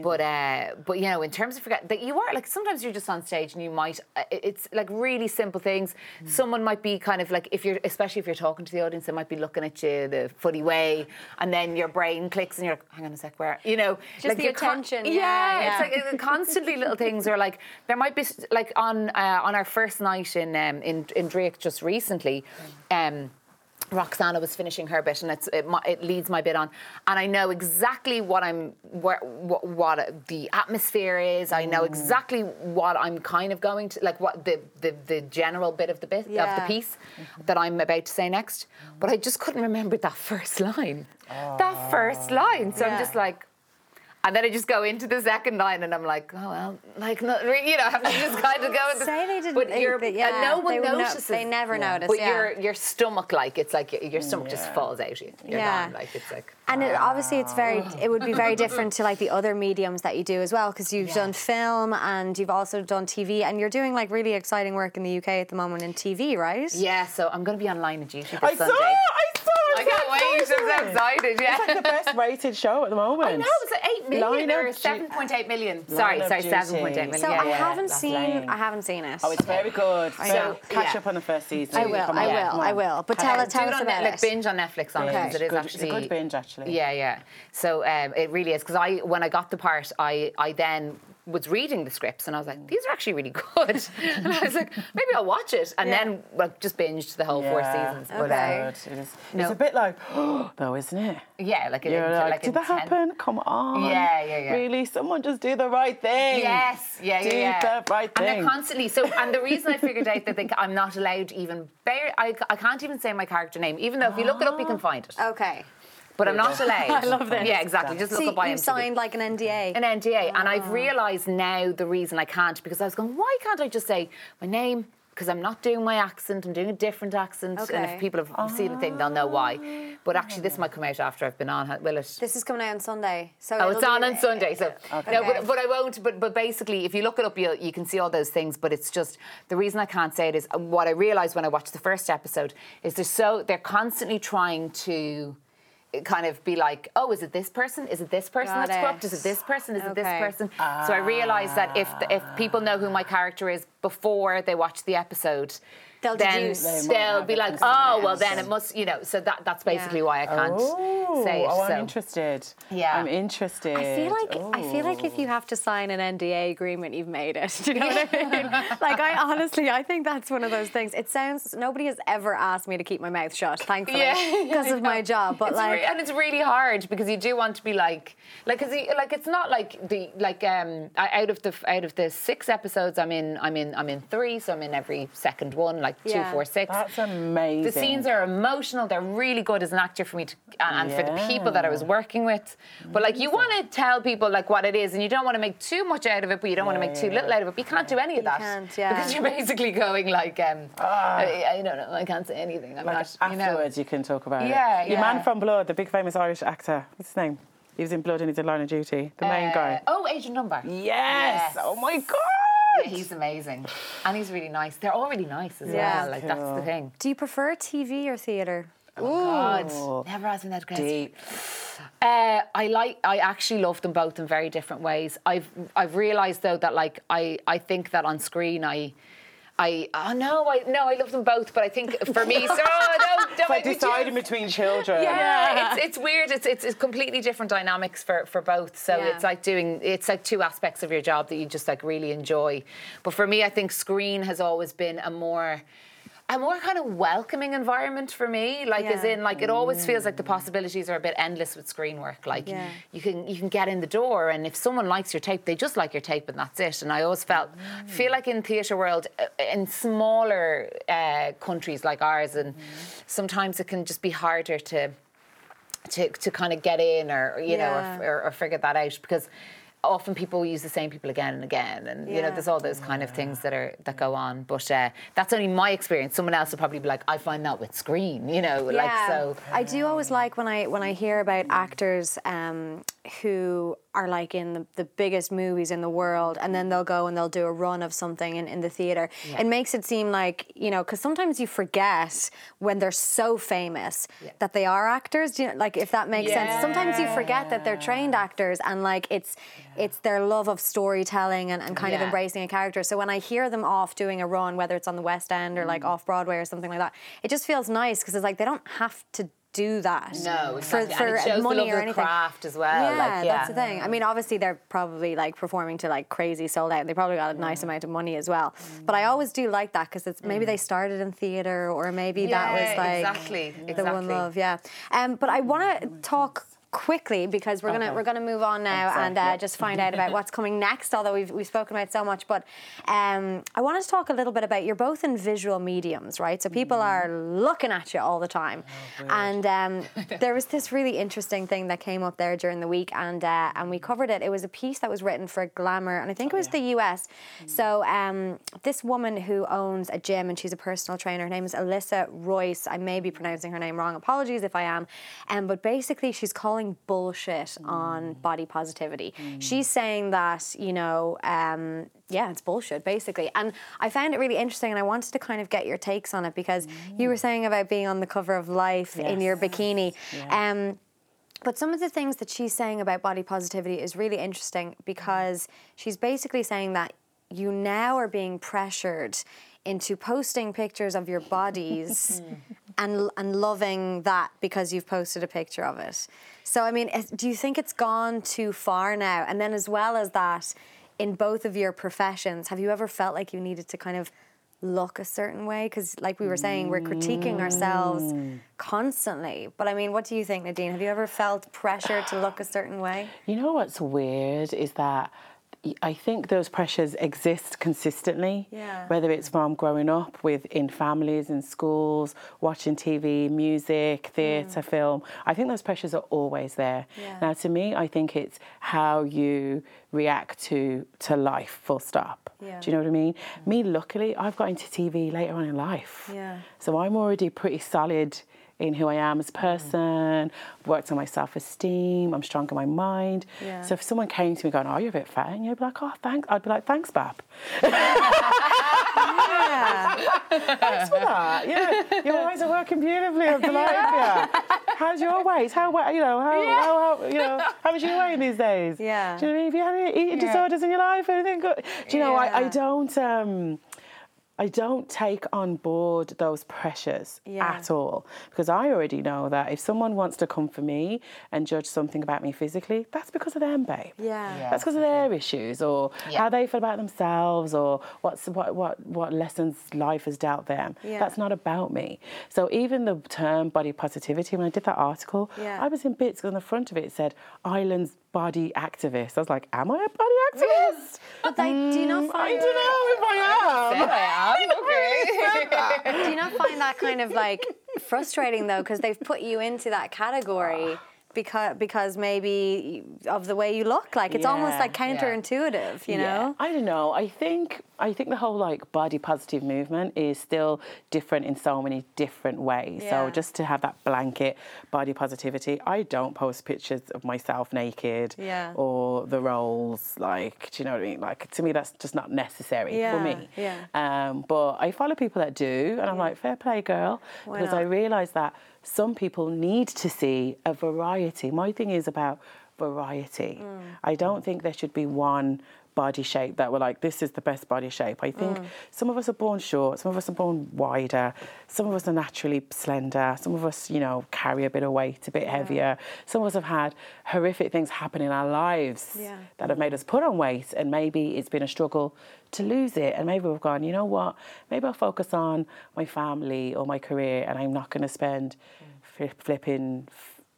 But uh, but you know, in terms of forget that you are like sometimes you're just on stage and you might uh, it's like really simple things. Mm. Someone might be kind of like if you're especially if you're talking to the audience, they might be looking at you the funny way, and then your brain clicks and you're like, hang on a sec, where you know, Just like the you're con- attention, yeah, yeah, it's like constantly little things are like there might be like on uh, on our first night in um, in in Drake just recently. Um, Roxana was finishing her bit, and it's, it, it leads my bit on, and I know exactly what I'm, where, what, what the atmosphere is. I know mm. exactly what I'm kind of going to, like what the the, the general bit of the bit of the piece that I'm about to say next. But I just couldn't remember that first line, that first line. So Yeah. I'm just like, and then I just go into the second line, and I'm like, oh well, like not really, you know, I have to just kind of go. With Say they didn't but think you're, that- yeah, and no one they would no- they never notice, But yeah. your your stomach, like it's like your stomach just falls out. You, you're Yeah. gone. Like it's like. And it, obviously, it's very. It would be very different to like the other mediums that you do as well, because you've Yeah. done film and you've also done TV, and you're doing like really exciting work in the UK at the moment in TV, right? Yeah, so I'm going to be on Line of Duty this I Sunday. Saw, I can't wait! I'm so excited. Yeah. It's like the best rated show at the moment. I know it's like eight million Line or of seven point eight million. Sorry, of sorry, seven point eight million. So yeah, I yeah. haven't that's seen. lame. I haven't seen it. Oh, it's very good. I so know. catch Yeah. up on the first season. I will. I will. I will. But tell up. it. Tell us about Net- it. like binge on Netflix on it Okay. because it is Good- actually It's a good binge, actually. Yeah, yeah. So um, it really is because I when I got the part, I I then was reading the scripts and I was like, these are actually really good, and I was like, maybe I'll watch it, and Yeah. then like just binged the whole four seasons. But Okay. Good. It is. No. It's a bit like, oh, though, isn't it? yeah, like, You're it, like, did that happen? Come on. Yeah, yeah, yeah. Really? Someone just do the right thing. Yes, yeah, yeah, Do yeah. the right thing. And they're constantly so. And the reason I figured out that they, I'm not allowed to even bear, I, I can't even say my character name, even though if you look it up, you can find it. Okay. But I'm not allowed. I love this. Yeah, exactly. Just So look up you IMDb. signed like an NDA. an NDA, and Ah. I've realised now the reason I can't because I was going, why can't I just say my name? Because I'm not doing my accent, I'm doing a different accent, Okay. and if people have seen the thing, they'll know why. But actually, this might come out after I've been on. Will it? This is coming out on Sunday. So Oh, it's on be- on Sunday. So Okay. no, but, but I won't. But but basically, if you look it up, you you can see all those things. But it's just the reason I can't say it is uh, what I realised when I watched the first episode is they're so they're constantly trying to kind of be like, oh, is it this person? Is it this person Got that's it. corrupt? Is it this person? Is it this Okay. person? So I realised that if if people know who my character is before they watch the episode. They'll then deduce. They might they'll be like, oh, well, then it must, you know. So that that's basically why I can't Oh, say it. oh, I'm so. interested. Yeah. I'm interested. I feel like I feel like if you have to sign an NDA agreement, you've made it. Do you know what I mean? like I honestly, I think that's one of those things. It sounds nobody has ever asked me to keep my mouth shut, thankfully, Yeah, because I of my job. But It's like, re- and it's really hard because you do want to be like, like, cause you, like it's not like the like um out of the out of the six episodes I'm in I'm in I'm in three so I'm in every second one like Yeah. two four six. That's amazing. the scenes are emotional. They're really good as an actor for me to, and for the people that I was working with. But like, you want to tell people like what it is, and you don't want to make too much out of it, but you don't want to make too yeah, little out of it. But you can't do any of You that can't, yeah. because you're basically going like, um, I, I don't know, I can't say anything. I'm Like not, you know. afterwards, you, can talk about Yeah, it. Your man from Blood, the big famous Irish actor. What's his name? He was in Blood and he did Line of Duty. The main Uh, guy. Oh, Adrian Dunbar. Yes. yes. Oh my god. Yeah, he's amazing, and he's really nice. They're all really nice as Yeah. well. Like that's the thing. do you prefer TV or theatre? Oh god, never asked me that question. Deep. Uh, I like. I actually love them both in very different ways. I've I've realised though that like I I think that on screen I. I oh no I no I love them both but I think for me so oh, no don't like deciding between children. yeah, it's, it's weird. It's, it's it's completely different dynamics for, for both. So Yeah. it's like doing it's like two aspects of your job that you just like really enjoy. But for me, I think screen has always been a more a more kind of welcoming environment for me. Like as in like it always feels like the possibilities are a bit endless with screen work. Like Yeah. you can you can get in the door and if someone likes your tape, they just like your tape and that's it. And I always felt feel like in theatre world uh, in smaller uh, countries like ours and sometimes it can just be harder to to, to kind of get in or you know or, or, or figure that out because often people use the same people again and again and you know there's all those kind of things that are that go on. But uh, that's only my experience. Someone else will probably be like I find that with screen you know like so I do always like when I when I hear about actors um, who are like in the, the biggest movies in the world and then they'll go and they'll do a run of something in, in the theatre. It makes it seem like, you know, because sometimes you forget when they're so famous that they are actors. Do you know, like if that makes sense. Sometimes you forget that they're trained actors and like it's it's their love of storytelling and, and kind of embracing a character. So when I hear them off doing a run, whether it's on the West End or Mm. like off Broadway or something like that, it just feels nice because it's like they don't have to do that no for, exactly. for shows money or anything. craft as well Yeah, like, yeah that's the thing. I mean, obviously they're probably like performing to like crazy sold out. They probably got a nice amount of money as well. But I always do like that because it's maybe they started in theatre or maybe that was like exactly, the one love. Yeah. Um, but I want to talk quickly because we're gonna we're gonna move on now and uh, just find out about what's coming next. Although we've we've spoken about so much, but um, I wanted to talk a little bit about you're both in visual mediums, right? So people are looking at you all the time, and um, there was this really interesting thing that came up there during the week, and uh, and we covered it. It was a piece that was written for Glamour, and I think it was the US. So um, this woman who owns a gym and she's a personal trainer. Her name is Alyssa Royse. I may be pronouncing her name wrong. Apologies if I am. Um, but basically, she's calling calling bullshit on body positivity. She's saying that, you know, um, yeah, it's bullshit, basically. And I found it really interesting and I wanted to kind of get your takes on it because you were saying about being on the cover of Life in your bikini. Yeah. Um, but some of the things that she's saying about body positivity is really interesting because she's basically saying that you now are being pressured into posting pictures of your bodies and and loving that because you've posted a picture of it. So I mean, do you think it's gone too far now? And then as well as that, in both of your professions, have you ever felt like you needed to kind of look a certain way? Because like we were saying, we're critiquing ourselves mm. constantly. But I mean, what do you think, Nadine? Have you ever felt pressure to look a certain way? You know what's weird is that I think those pressures exist consistently. Yeah. Whether it's from growing up with in families, in schools, watching TV, music, theatre, film. I think those pressures are always there. Mm. Yeah. Now to me, I think it's how you react to to life, full stop. Yeah. Do you know what I mean? Me luckily I've got into TV later on in life. Yeah. So I'm already pretty solid in who I am as a person, worked on my self esteem, I'm strong in my mind. Yeah. So if someone came to me going, Oh, you're a bit fat, and you'd be like, Oh, thanks. I'd be like, Thanks, Bab. Yeah. Thanks for that. Yeah. Your eyes are working beautifully. I'm delighted. Yeah. How's your weight? How, you know, how, how, how, you know, how much are you weighing these days? Yeah. Do you know what I mean? Have you had any eating Yeah. disorders in your life? Anything good? Do you know, I, I don't, um, I don't take on board those pressures Yeah. at all because I already know that if someone wants to come for me and judge something about me physically, that's because of them, babe. Yeah. Yeah. That's because of their issues or Yeah. how they feel about themselves or what's what what what lessons life has dealt them. Yeah. That's not about me. So even the term body positivity, when I did that article, Yeah. I was in bits 'cause on the front of it it said Ireland's body activist. I was like, am I a body activist? But like, do not Mm, I don't know if I am. okay. do you not find that kind of like frustrating though because they've put you into that category because because maybe of the way you look like it's almost Yeah. like counterintuitive you Yeah. know I don't know. I think I think the whole like body positive movement is still different in so many different ways. Yeah. So just to have that blanket body positivity, I don't post pictures of myself naked Yeah. or the rolls. Like, do you know what I mean? Like to me, that's just not necessary Yeah, for me. yeah. Um, but I follow people that do, and I'm like, fair play, girl, Why because I realise that some people need to see a variety. My thing is about variety. Mm. I don't think there should be one body shape that we're like, this is the best body shape. I think Mm. some of us are born short, some of us are born wider, some of us are naturally slender, some of us, you know, carry a bit of weight, a bit heavier. Some of us have had horrific things happen in our lives Yeah. that have made us put on weight, and maybe it's been a struggle to lose it. And maybe we've gone, you know what, maybe I'll focus on my family or my career, and I'm not going to spend fli flipping.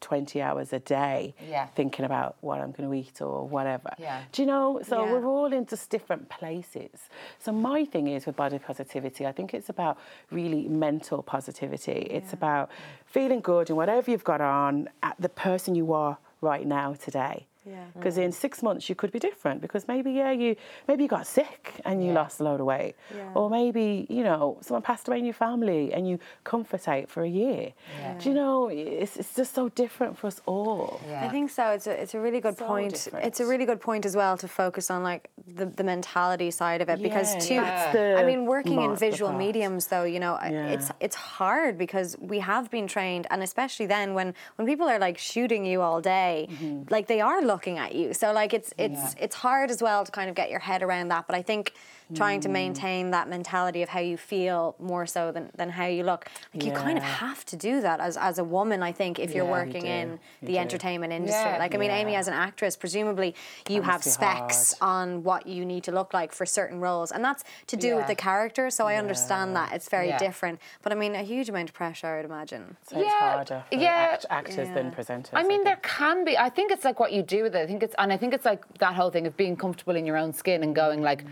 20 hours a day Yeah. thinking about what I'm going to eat or whatever. Yeah. Do you know? So Yeah. we're all in just different places. So my thing is with body positivity, I think it's about really mental positivity. It's about feeling good in whatever you've got on, at the person you are right now today. Yeah. Because in six months you could be different. Because maybe yeah you maybe you got sick and you Yeah. lost a load of weight, Yeah. or maybe you know someone passed away in your family and you comfort ate for a year. Yeah. Do you know it's, it's just so different for us all. I think so. It's a, it's a really good So point. different. It's a really good point as well to focus on like the, the mentality side of it because Yeah, too. that's I mean, working in visual mediums though, you know, Yeah. it's it's hard because we have been trained, and especially then when when people are like shooting you all day, Mm-hmm. like they are looking at you. So like it's it's it's hard as well to kind of get your head around that. But I think trying Mm. to maintain that mentality of how you feel more so than, than how you look. Like you kind of have to do that as, as a woman, I think, if you're Yeah, you working do. in You the do. entertainment industry. Yeah. Like I mean, Amy as an actress, presumably you have must be specs on what you need to look like for certain roles. And that's to do with the character, so I understand that. It's very Yeah. different. But I mean a huge amount of pressure, I would imagine. So it's Yeah, harder for yeah. act- actors than presenters. I mean, there can be. I think it's like what you do with it. I think it's, and I think it's like that whole thing of being comfortable in your own skin and going like,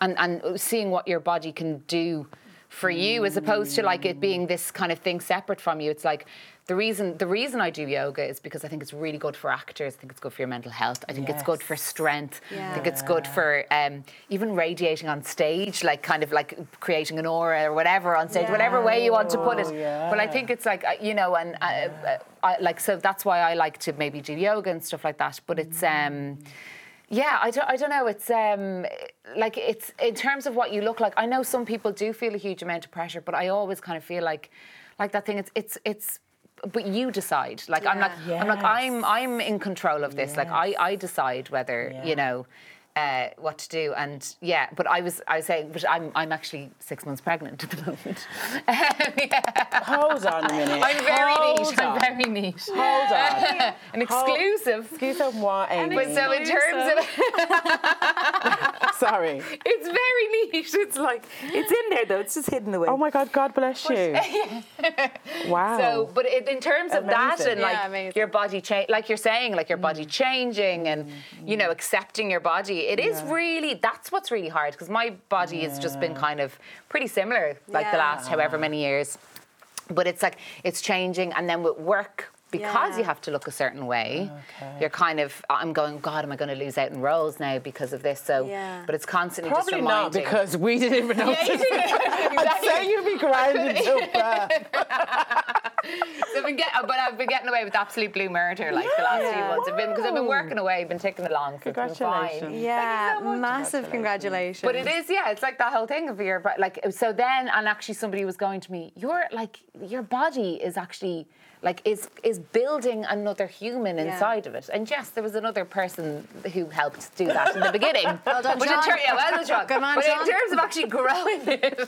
and and seeing what your body can do for you as opposed to like it being this kind of thing separate from you. It's like the reason the reason I do yoga is because I think it's really good for actors. I think it's good for your mental health. I think it's good for strength. I think it's good for um, even radiating on stage, like kind of like creating an aura or whatever on stage, whatever way you want to put it. But I think it's like uh, you know, and uh, uh, I, like so that's why I like to maybe do yoga and stuff like that. But it's. Um, yeah, I don't, I don't know. It's um, like it's in terms of what you look like. I know some people do feel a huge amount of pressure, but I always kind of feel like, like that thing. It's it's it's. But you decide. Like I'm like I'm like I'm I'm in control of this. Like I I decide whether you know. Uh, what to do and yeah but I was I was saying but I'm I'm actually six months pregnant at the moment yeah. Hold on a minute. I'm very Hold neat I'm very neat Hold on. an exclusive Excuse me, what, Amy? but so in terms of Sorry. it's very neat it's like It's in there though. It's just hidden away. Oh my God, God bless you. Wow. So, but it, in terms of that and Yeah, like amazing. your body change, like you're saying, like your body changing and you know accepting your body, it is really that's what's really hard because my body has just been kind of pretty similar like the last however many years. But it's like it's changing, and then with work. Because Yeah. you have to look a certain way, you're kind of. I'm going. God, am I going to lose out in roles now because of this? So, Yeah. but it's constantly Probably just not reminding. because we didn't even know. Yeah, you did. I'd say you'd be grinding till birth. So I've been get, but I've been getting away with absolute blue murder like the last few Yeah. months. I've been because I've been working away, been taking along. So it's been fine. Congratulations. Yeah, massive congratulations. But it is, yeah, it's like that whole thing of your, but like, so then, and actually somebody was going to me, your, like, your body is actually, like, is is building another human Yeah. inside of it. And yes, there was another person who helped do that in the beginning. Well done, But in ter- yeah, well done. Good man, But Sean. in terms of actually growing it,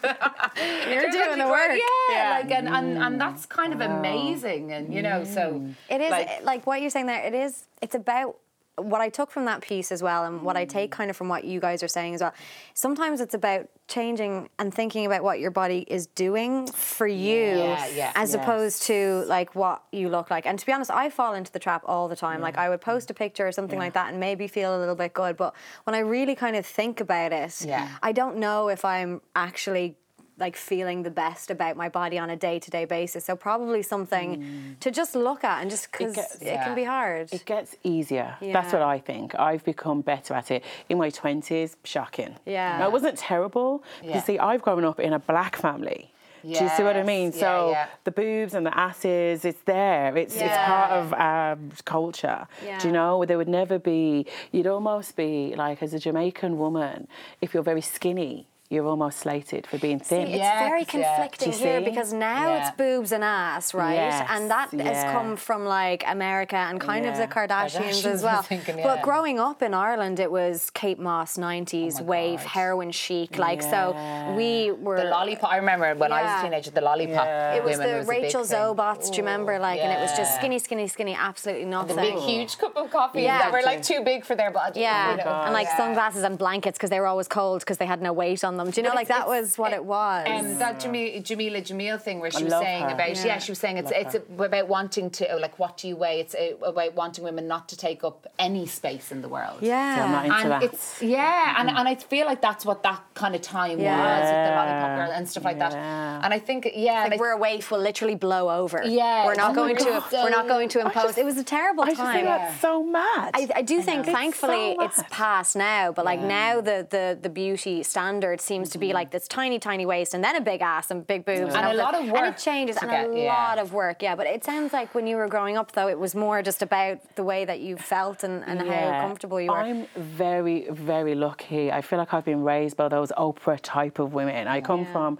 You're doing the work. Yeah, Yeah. like, and, and, and that's kind of amazing. And, you know, so. It is like- like, what you're saying there. It is. It's about what I took from that piece as well, and what I take Mm. kind of from what you guys are saying as well. Sometimes it's about changing and thinking about what your body is doing for you, Yeah, yeah. as Yes. opposed to like what you look like. And to be honest, I fall into the trap all the time. Like I would post a picture or something like that and maybe feel a little bit good, but when I really kind of think about it, Yeah. I don't know if I'm actually like feeling the best about my body on a day-to-day basis. So probably something to just look at and just because it, gets- can be hard. It gets easier. That's what I think. I've become better at it. In my 20s, shocking. Yeah. Now, it wasn't terrible. Yeah. You see, I've grown up in a black family. Do you see what I mean? Yeah, so yeah. the boobs and the asses, it's there. It's it's part of um, culture. Do you know? There would never be. You'd almost be like, as a Jamaican woman, if you're very skinny, you're almost slated for being thin. It's Yes, very conflicting Do you here see? because now Yeah. it's boobs and ass, right? Yes, and that has come from like America and kind of the Kardashians, Kardashians, as well. was thinking, But growing up in Ireland, it was Kate Moss, 90s Oh wave, God. heroin chic. Like, Yeah. so we were. The lollipop. I remember when I was a teenager, the lollipop. Yeah. It was women the a big Rachel thing. Zobots, do you remember? Like, and it was just skinny, skinny, skinny, absolutely nothing. The nothing. big, huge cup of coffee Yeah. that were like too big for their body. Yeah, you know? Oh and like Yeah. sunglasses and blankets because they were always cold because they had no weight on them. Do you know, But like that was what it was. Um, that Jameela, Jameela Jamil thing where she I was saying her. about yeah. Yeah. she was saying it's Love it's about wanting to oh, like what do you weigh it's uh, about wanting women not to take up any space in the world yeah. So I'm not into and that. it's yeah and, and I feel like that's what that kind of time Yeah. was with the lollipop girl and stuff like that and I think yeah Like and I- we're a wave will literally blow over. Yeah, we're not oh going to. We're not going to impose. it was a terrible I just time. think that's so mad. I, I do think, thankfully, so it's mad. past now. But like now, the, the the beauty standard seems to be Mm-hmm. like this tiny, tiny waist, and then a big ass and big boobs, And a lot this. of and it changes, and get- a yeah. lot of work. Yeah, but it sounds like when you were growing up, though, it was more just about the way that you felt and, and how comfortable you were. I'm very, very lucky. I feel like I've been raised by those Oprah type of women. I come Yeah. from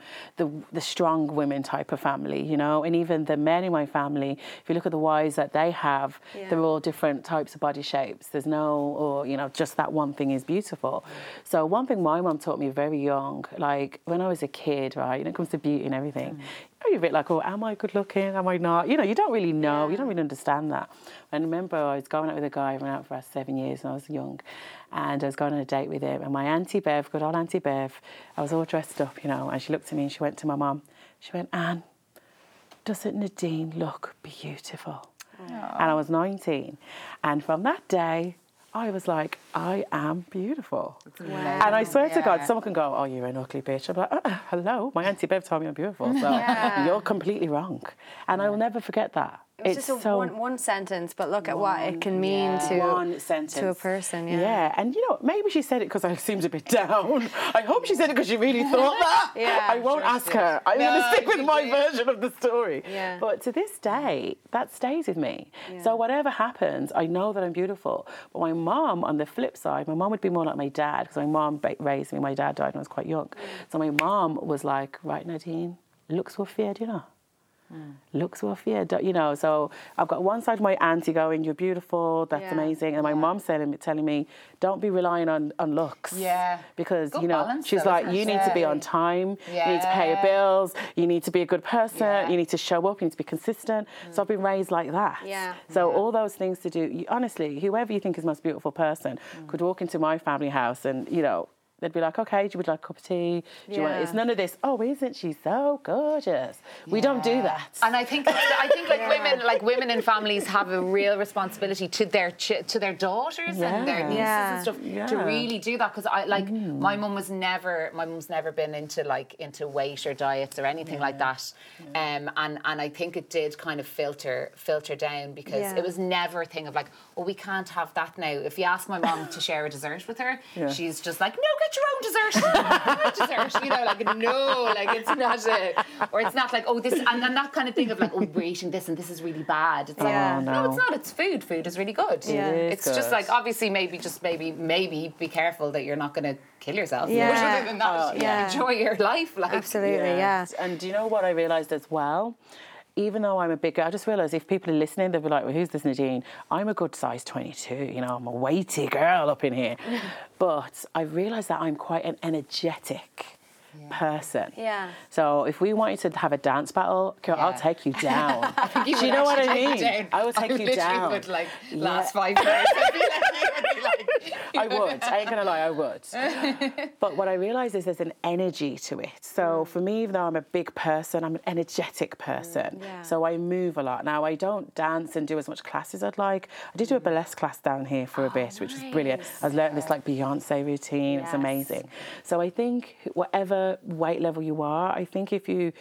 the the strong women type of family, you know, and even the men in my family. If you look at the wives that they have, Yeah. they're all different types of body shapes. There's no, or you know, just that one thing is beautiful. So one thing my mom taught me very young, like when I was a kid, right, when it comes to beauty and everything. You're a bit like, oh, am I good looking? Am I not? You know, you don't really know. You don't really understand that. And I remember I was going out with a guy, I went out for about seven years when I was young, and I was going on a date with him. And my auntie Bev, good old auntie Bev, I was all dressed up, you know, and she looked at me and she went to my mum. She went, Anne, doesn't Nadine look beautiful? And I was 19. And from that day, I was like, I am beautiful. And I swear to God, someone can go, oh, you're an ugly bitch. I'm like, uh, uh, hello, my auntie Bev told me I'm beautiful. So Yeah. you're completely wrong. And I will never forget that. It was it's just a so one, one sentence, but look at what it can mean yeah. to one sentence to a person. Yeah. Yeah, and you know, maybe she said it because I seemed a bit down. I hope she said it because she really thought that. Yeah, I won't sure ask her. I'm going to stick with my did. version of the story. Yeah. But to this day, that stays with me. So whatever happens, I know that I'm beautiful. But my mom, on the flip side, my mom would be more like my dad because my mom raised me. My dad died when I was quite young. Mm. So my mom was like, right, Nadine, looks were feared, you know looks were feared, you know. So I've got one side of my auntie going, "You're beautiful, that's Yeah. amazing," and my mom telling me, telling me, "Don't be relying on on looks." Yeah. Because Good you know, balance she's though, like, "You need to be on time. You need to pay your bills. You need to be a good person. Yeah. You need to show up. You need to be consistent." So I've been raised like that. Yeah. So all those things to do. You, honestly, whoever you think is the most beautiful person Mm. could walk into my family house and you know. They'd be like, okay, do you would like a cup of tea? Do you want? It's none of this. Oh, isn't she so gorgeous? We don't do that. And I think I think like women like women in families have a real responsibility to their chi- to their daughters and their nieces and stuff to. Mm. really do that because I like my mum was never my mum's never been into like into weight or diets or anything like that. Um and and I think it did kind of filter filter down because it was never a thing of like oh we can't have that now. If you ask my mum to share a dessert with her, she's just like no get your own dessert. Your dessert. You know like no like it's not a or it's not like oh this and then that kind of thing of like oh we're eating this and this is really bad. It's like Yeah. Oh, no. no. it's not. It's food. Food is really good. Yeah. It is It's just like obviously maybe just maybe maybe be careful that you're not going to kill yourself. Yeah. But other than that, Oh, yeah. enjoy your life. Like Absolutely. Yeah. And do you know what I realised as well? Even though I'm a big girl, I just realised if people are listening, they'll be like, well, who's this Nadine? I'm a good size 22. You know, I'm a weighty girl up in here. but I realised that I'm quite an energetic person. Yeah. So if we wanted to have a dance battle, girl, I'll take you down. You do you know what I mean? take it down. I will take you literally down. Would like Yeah. last five minutes. I feel like you would I ain't gonna lie, I would. but what I realise is there's an energy to it. So mm. for me, even though I'm a big person, I'm an energetic person. Mm, yeah. So I move a lot. Now I don't dance and do as much class as I'd like. I did do a mm. burlesque class down here for a oh, bit, which was brilliant. I was learning this like Beyonce routine. It's amazing. So I think whatever weight level you are, I think if you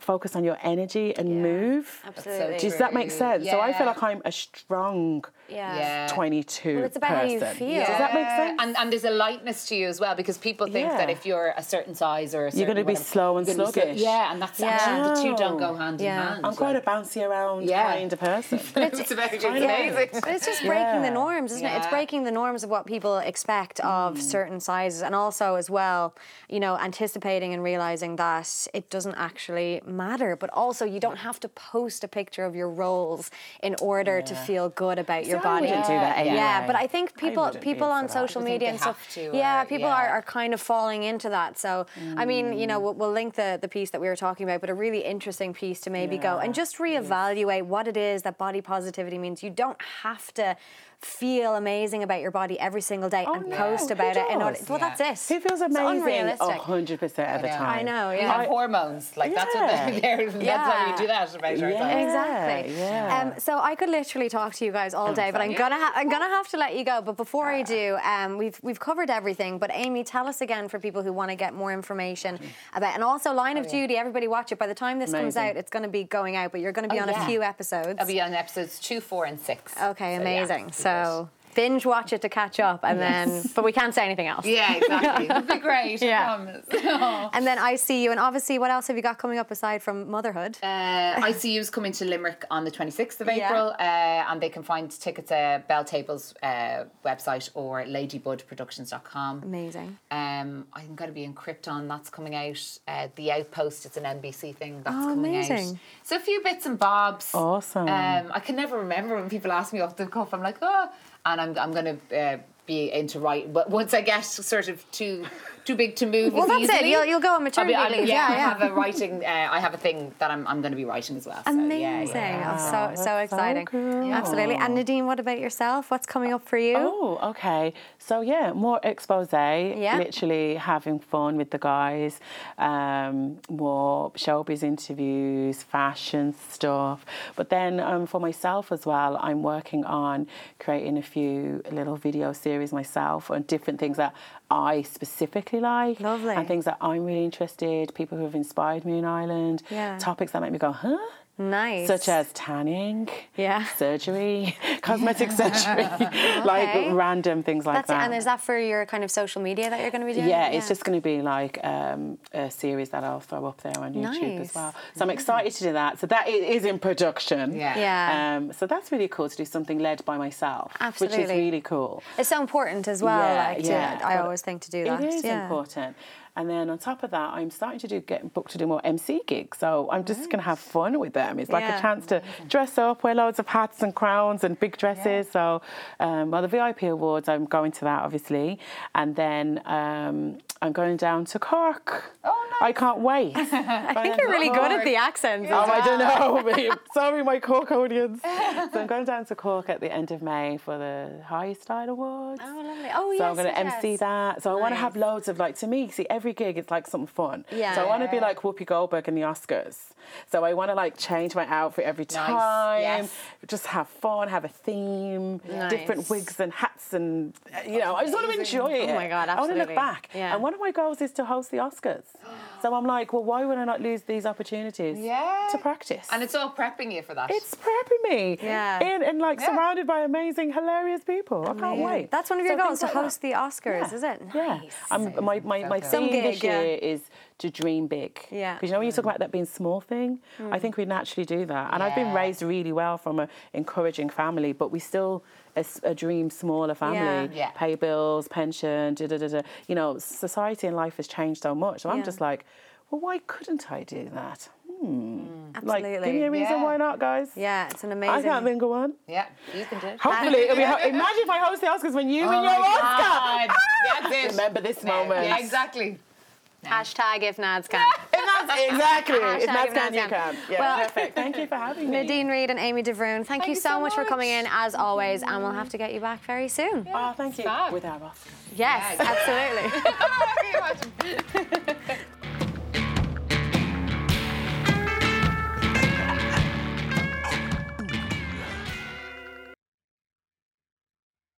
focus on your energy and move, Absolutely. does that make sense? So I feel like I'm a strong Yeah. Yeah. 22 Well, it's about how you person. feel. Does that make sense? And, and there's a lightness to you as well because people think Yeah. that if you're a certain size or a certain gonna be whatever, slow and you're gonna be slow- and sluggish. Yeah, and that's Yeah. actually the two don't go hand Yeah. in hand. I'm quite a bouncy around Yeah. kind of person. It's it's I know. amazing. But it's just breaking the norms, isn't it? It's Yeah. breaking the norms of what people expect of mm. certain sizes, and also as well, you know, anticipating and realizing that it doesn't actually matter. But also, you don't have to post a picture of your rolls in order to feel good about your See, I Oh, body. wouldn't do that Yeah. Yeah, but I think people wouldn't people on social media and stuff, have to, yeah, or- people yeah. Are, are kind of falling into that. So I mean, you know, mm. we'll, we'll link the the piece that we were talking about, but a really interesting piece to maybe go and just reevaluate what it is that body positivity means. You don't have to feel amazing about your body every single day and no, post about it. In order, well, Yeah. that's it. Who feels amazing unrealistic. 100% of the time? I know, We yeah. have hormones. Like that's what Yeah. they, they're, that's how you do that about Yeah. Exactly. yeah. Um, so I could literally talk to you guys all day, but I'm gonna ha- I'm gonna have to let you go. But before I do, um, we've we've covered everything. But Amy, tell us again for people who want to get more information about, and also Line of Duty. Everybody watch it. By the time this comes out, it's going to be going out. But you're going to be Oh, on yeah. a few episodes. I'll be on episodes two, four, and six. okay, So, amazing. it'll be so binge watch it to catch up, and then. But we can't say anything else. Yeah, exactly. it'd be great. Yeah. I promise. And then I see you, and obviously, what else have you got coming up aside from motherhood? Uh, you's coming to Limerick on the 26th of Yeah. April, uh, and they can find tickets at Belltable's uh, website or ladybudproductions.com. Amazing. Um, I'm going to be in Krypton. That's coming out. Uh, the Outpost. It's an NBC thing. That's Oh, coming out. amazing. So a few bits and bobs. Awesome. Um, I can never remember when people ask me off the cuff. I'm like, oh, and I'm I'm going to uh, be into writing. But once I get sort of too too big to move, Well, as that's it. You'll- you'll go on I'll be- maternity I'll- leave. Yeah, Yeah, I have a writing. Uh, I have a thing that I'm, I'm going to be writing as well. So, Amazing. yeah, yeah. I'm so, Wow, so that's so exciting. cool. Absolutely. And Nadine, what about yourself? What's coming up for you? Oh, okay. So yeah, more Xposé. Yeah. Literally having fun with the guys. Um, more showbiz interviews, fashion stuff. But then um, for myself as well, I'm working on creating a few little video series myself on different things that I specifically like. Lovely. And things that I'm really interested. People who have inspired me in Ireland. Yeah. Topics that make me go, huh? Nice. Such as tanning, Yeah. surgery, cosmetic surgery, like random things like That's it. that. And is that for your kind of social media that you're going to be doing? yeah, it's just going to be like um, a series that I'll throw up there on YouTube Nice. as well. So I'm excited to do that. So that i- in production. Yeah. Yeah. Um, so that's really cool to do something led by myself, which is really cool. It's so important as well. Yeah, like, to, yeah, I always think to do that. It is yeah. important. And then on top of that, I'm starting to do get booked to do more MC gigs. So I'm just going to have fun with them. It's like Yeah. a chance to dress up, wear loads of hats and crowns and big dresses. So, um, well, the VIP awards, I'm going to that obviously, and then um, I'm going down to Cork. Oh, nice. I can't wait. I think you're really good at the accents. Oh, I don't know. Sorry, my Cork audience. So I'm going down to Cork at the end of May for the High Style Awards. Oh, lovely. Oh, So yes. I'm going to yes, MC that. So I want to have loads of like to me. See, every gig it's like something fun. Yeah. So I want to be like Whoopi Goldberg in the Oscars. So I want to like change my outfit every time. Yes. Just have fun, have a theme, different wigs and hats, and uh, you know, I just want to enjoy it. Oh my God, absolutely. I want to look back. Yeah. And one of my goals is to host the Oscars. So I'm like, well, why would I not lose these opportunities Yeah. to practice? And it's all prepping you for that. it's prepping me. Yeah. In, and like Yeah. surrounded by amazing, hilarious people. I can't Yeah. wait. That's one of your So goals to things like that. host the Oscars, Yeah. is it? Yeah. I'm, my my, my So Some theme this gig, yeah. year is to dream big. Yeah. Because you know when you talk mm. about that being small thing, I mm. think we naturally do that. And I've been raised really well from an encouraging family, but we still a, a dream smaller family. Yeah. Pay bills, pension, da da da da. You know, society and life has changed so much. So Yeah. I'm just like, well, why couldn't I do that? Hmm. Like, give me a reason Yeah. why not, guys. Yeah, it's an amazing. I can't think of one. yeah, you can do it. Hopefully, it'll be. Ho- imagine if I host the Oscars when you win Oh your my Oscar. God. That's. Remember this moment. Yeah, exactly. Hashtag if Nads can. If that's exactly. if Hashtag that's if can, you can. can. Yeah, Well- perfect. Thank you for having me. Nadine Reid and Amy De Bhrún, thank, you you so, so much for coming in as always, and we'll have to get you back very soon. Oh, thank you. Fab. With our Oscar. Yes, absolutely. Can you imagine?